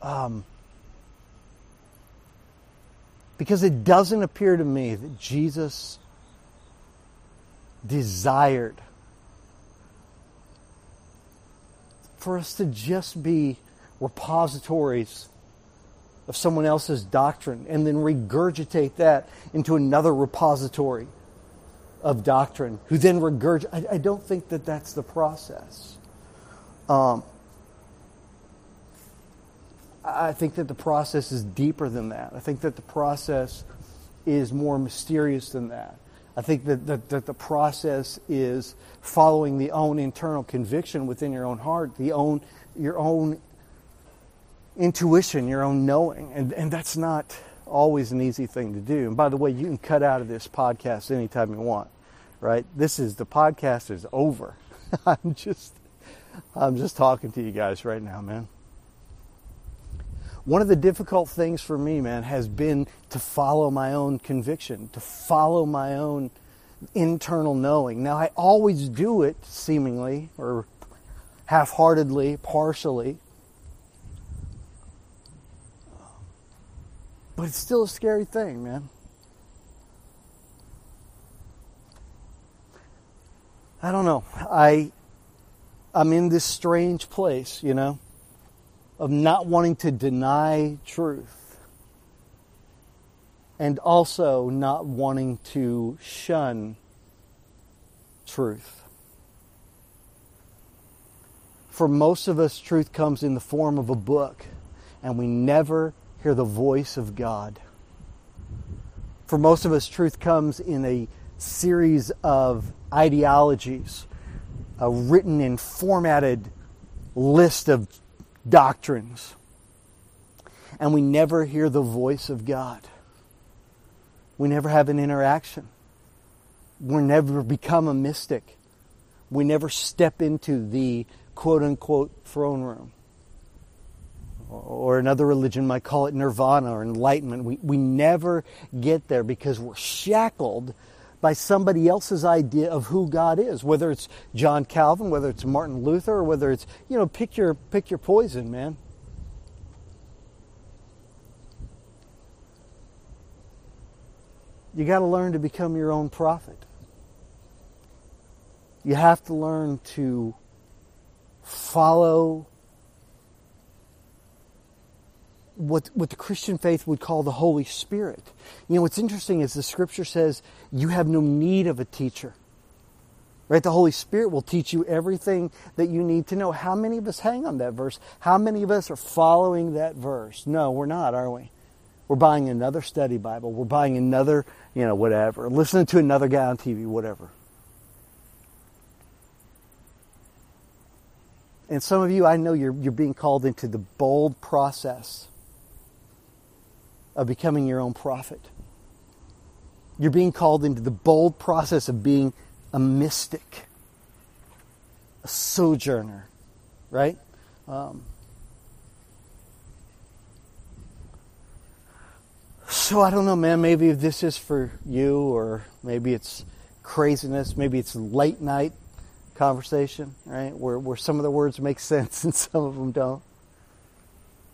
Um, because it doesn't appear to me that Jesus desired for us to just be repositories of someone else's doctrine and then regurgitate that into another repository of doctrine who then regurgitate. I, I don't think that that's the process. Um, I think that the process is deeper than that. I think that the process is more mysterious than that. I think that, that, that, the process is following the own internal conviction within your own heart, the own, your own intuition, your own knowing. And, and that's not always an easy thing to do. And by the way, you can cut out of this podcast anytime you want, right? This is, the podcast is over. I'm just, I'm just talking to you guys right now, man. One of the difficult things for me, man, has been to follow my own conviction, to follow my own internal knowing. Now, I always do it seemingly, or half heartedly, partially. But it's still a scary thing, man. I don't know. I I'm in this strange place, you know, of not wanting to deny truth and also not wanting to shun truth. For most of us, truth comes in the form of a book, and we never hear the voice of God. For most of us, truth comes in a series of ideologies, a written and formatted list of doctrines. And we never hear the voice of God. We never have an interaction. We never become a mystic. We never step into the quote unquote throne room. Or another religion might call it nirvana or enlightenment. We, we never get there because we're shackled by somebody else's idea of who God is, whether it's John Calvin, whether it's Martin Luther, or whether it's, you know, pick your, pick your poison, man. You got to learn to become your own prophet. You have to learn to follow what, what the Christian faith would call the Holy Spirit. You know, what's interesting is the scripture says you have no need of a teacher. Right? The Holy Spirit will teach you everything that you need to know. How many of us hang on that verse? How many of us are following that verse? No, we're not, are we? We're buying another study Bible. We're buying another, you know, whatever. Listening to another guy on TV, whatever. And some of you, I know you're, you're being called into the bold process of becoming your own prophet. You're being called into the bold process of being a mystic, a sojourner, right? Um, so I don't know, man. Maybe this is for you, or maybe it's craziness. Maybe it's late night conversation, right? Where where some of the words make sense and some of them don't.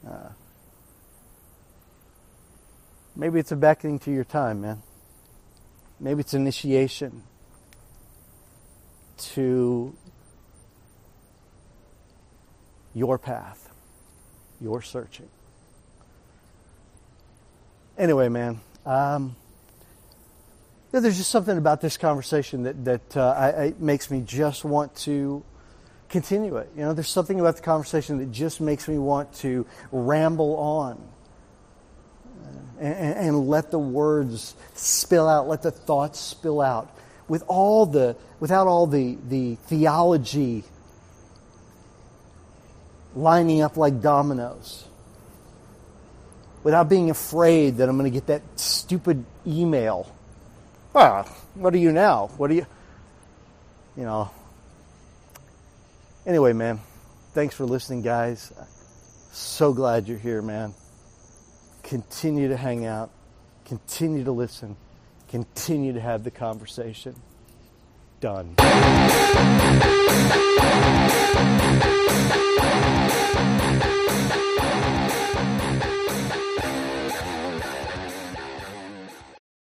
Uh, Maybe it's a beckoning to your time, man. Maybe it's initiation to your path, your searching. Anyway, man, um, there's just something about this conversation that that uh, I, I, makes me just want to continue it. You know, there's something about the conversation that just makes me want to ramble on and, and let the words spill out, let the thoughts spill out with all the, without all the, the theology lining up like dominoes. Without being afraid that I'm going to get that stupid email. Ah, what are you now? What are you? You know. Anyway, man, thanks for listening, guys. So glad you're here, man continue to hang out, continue to listen, continue to have the conversation. Done.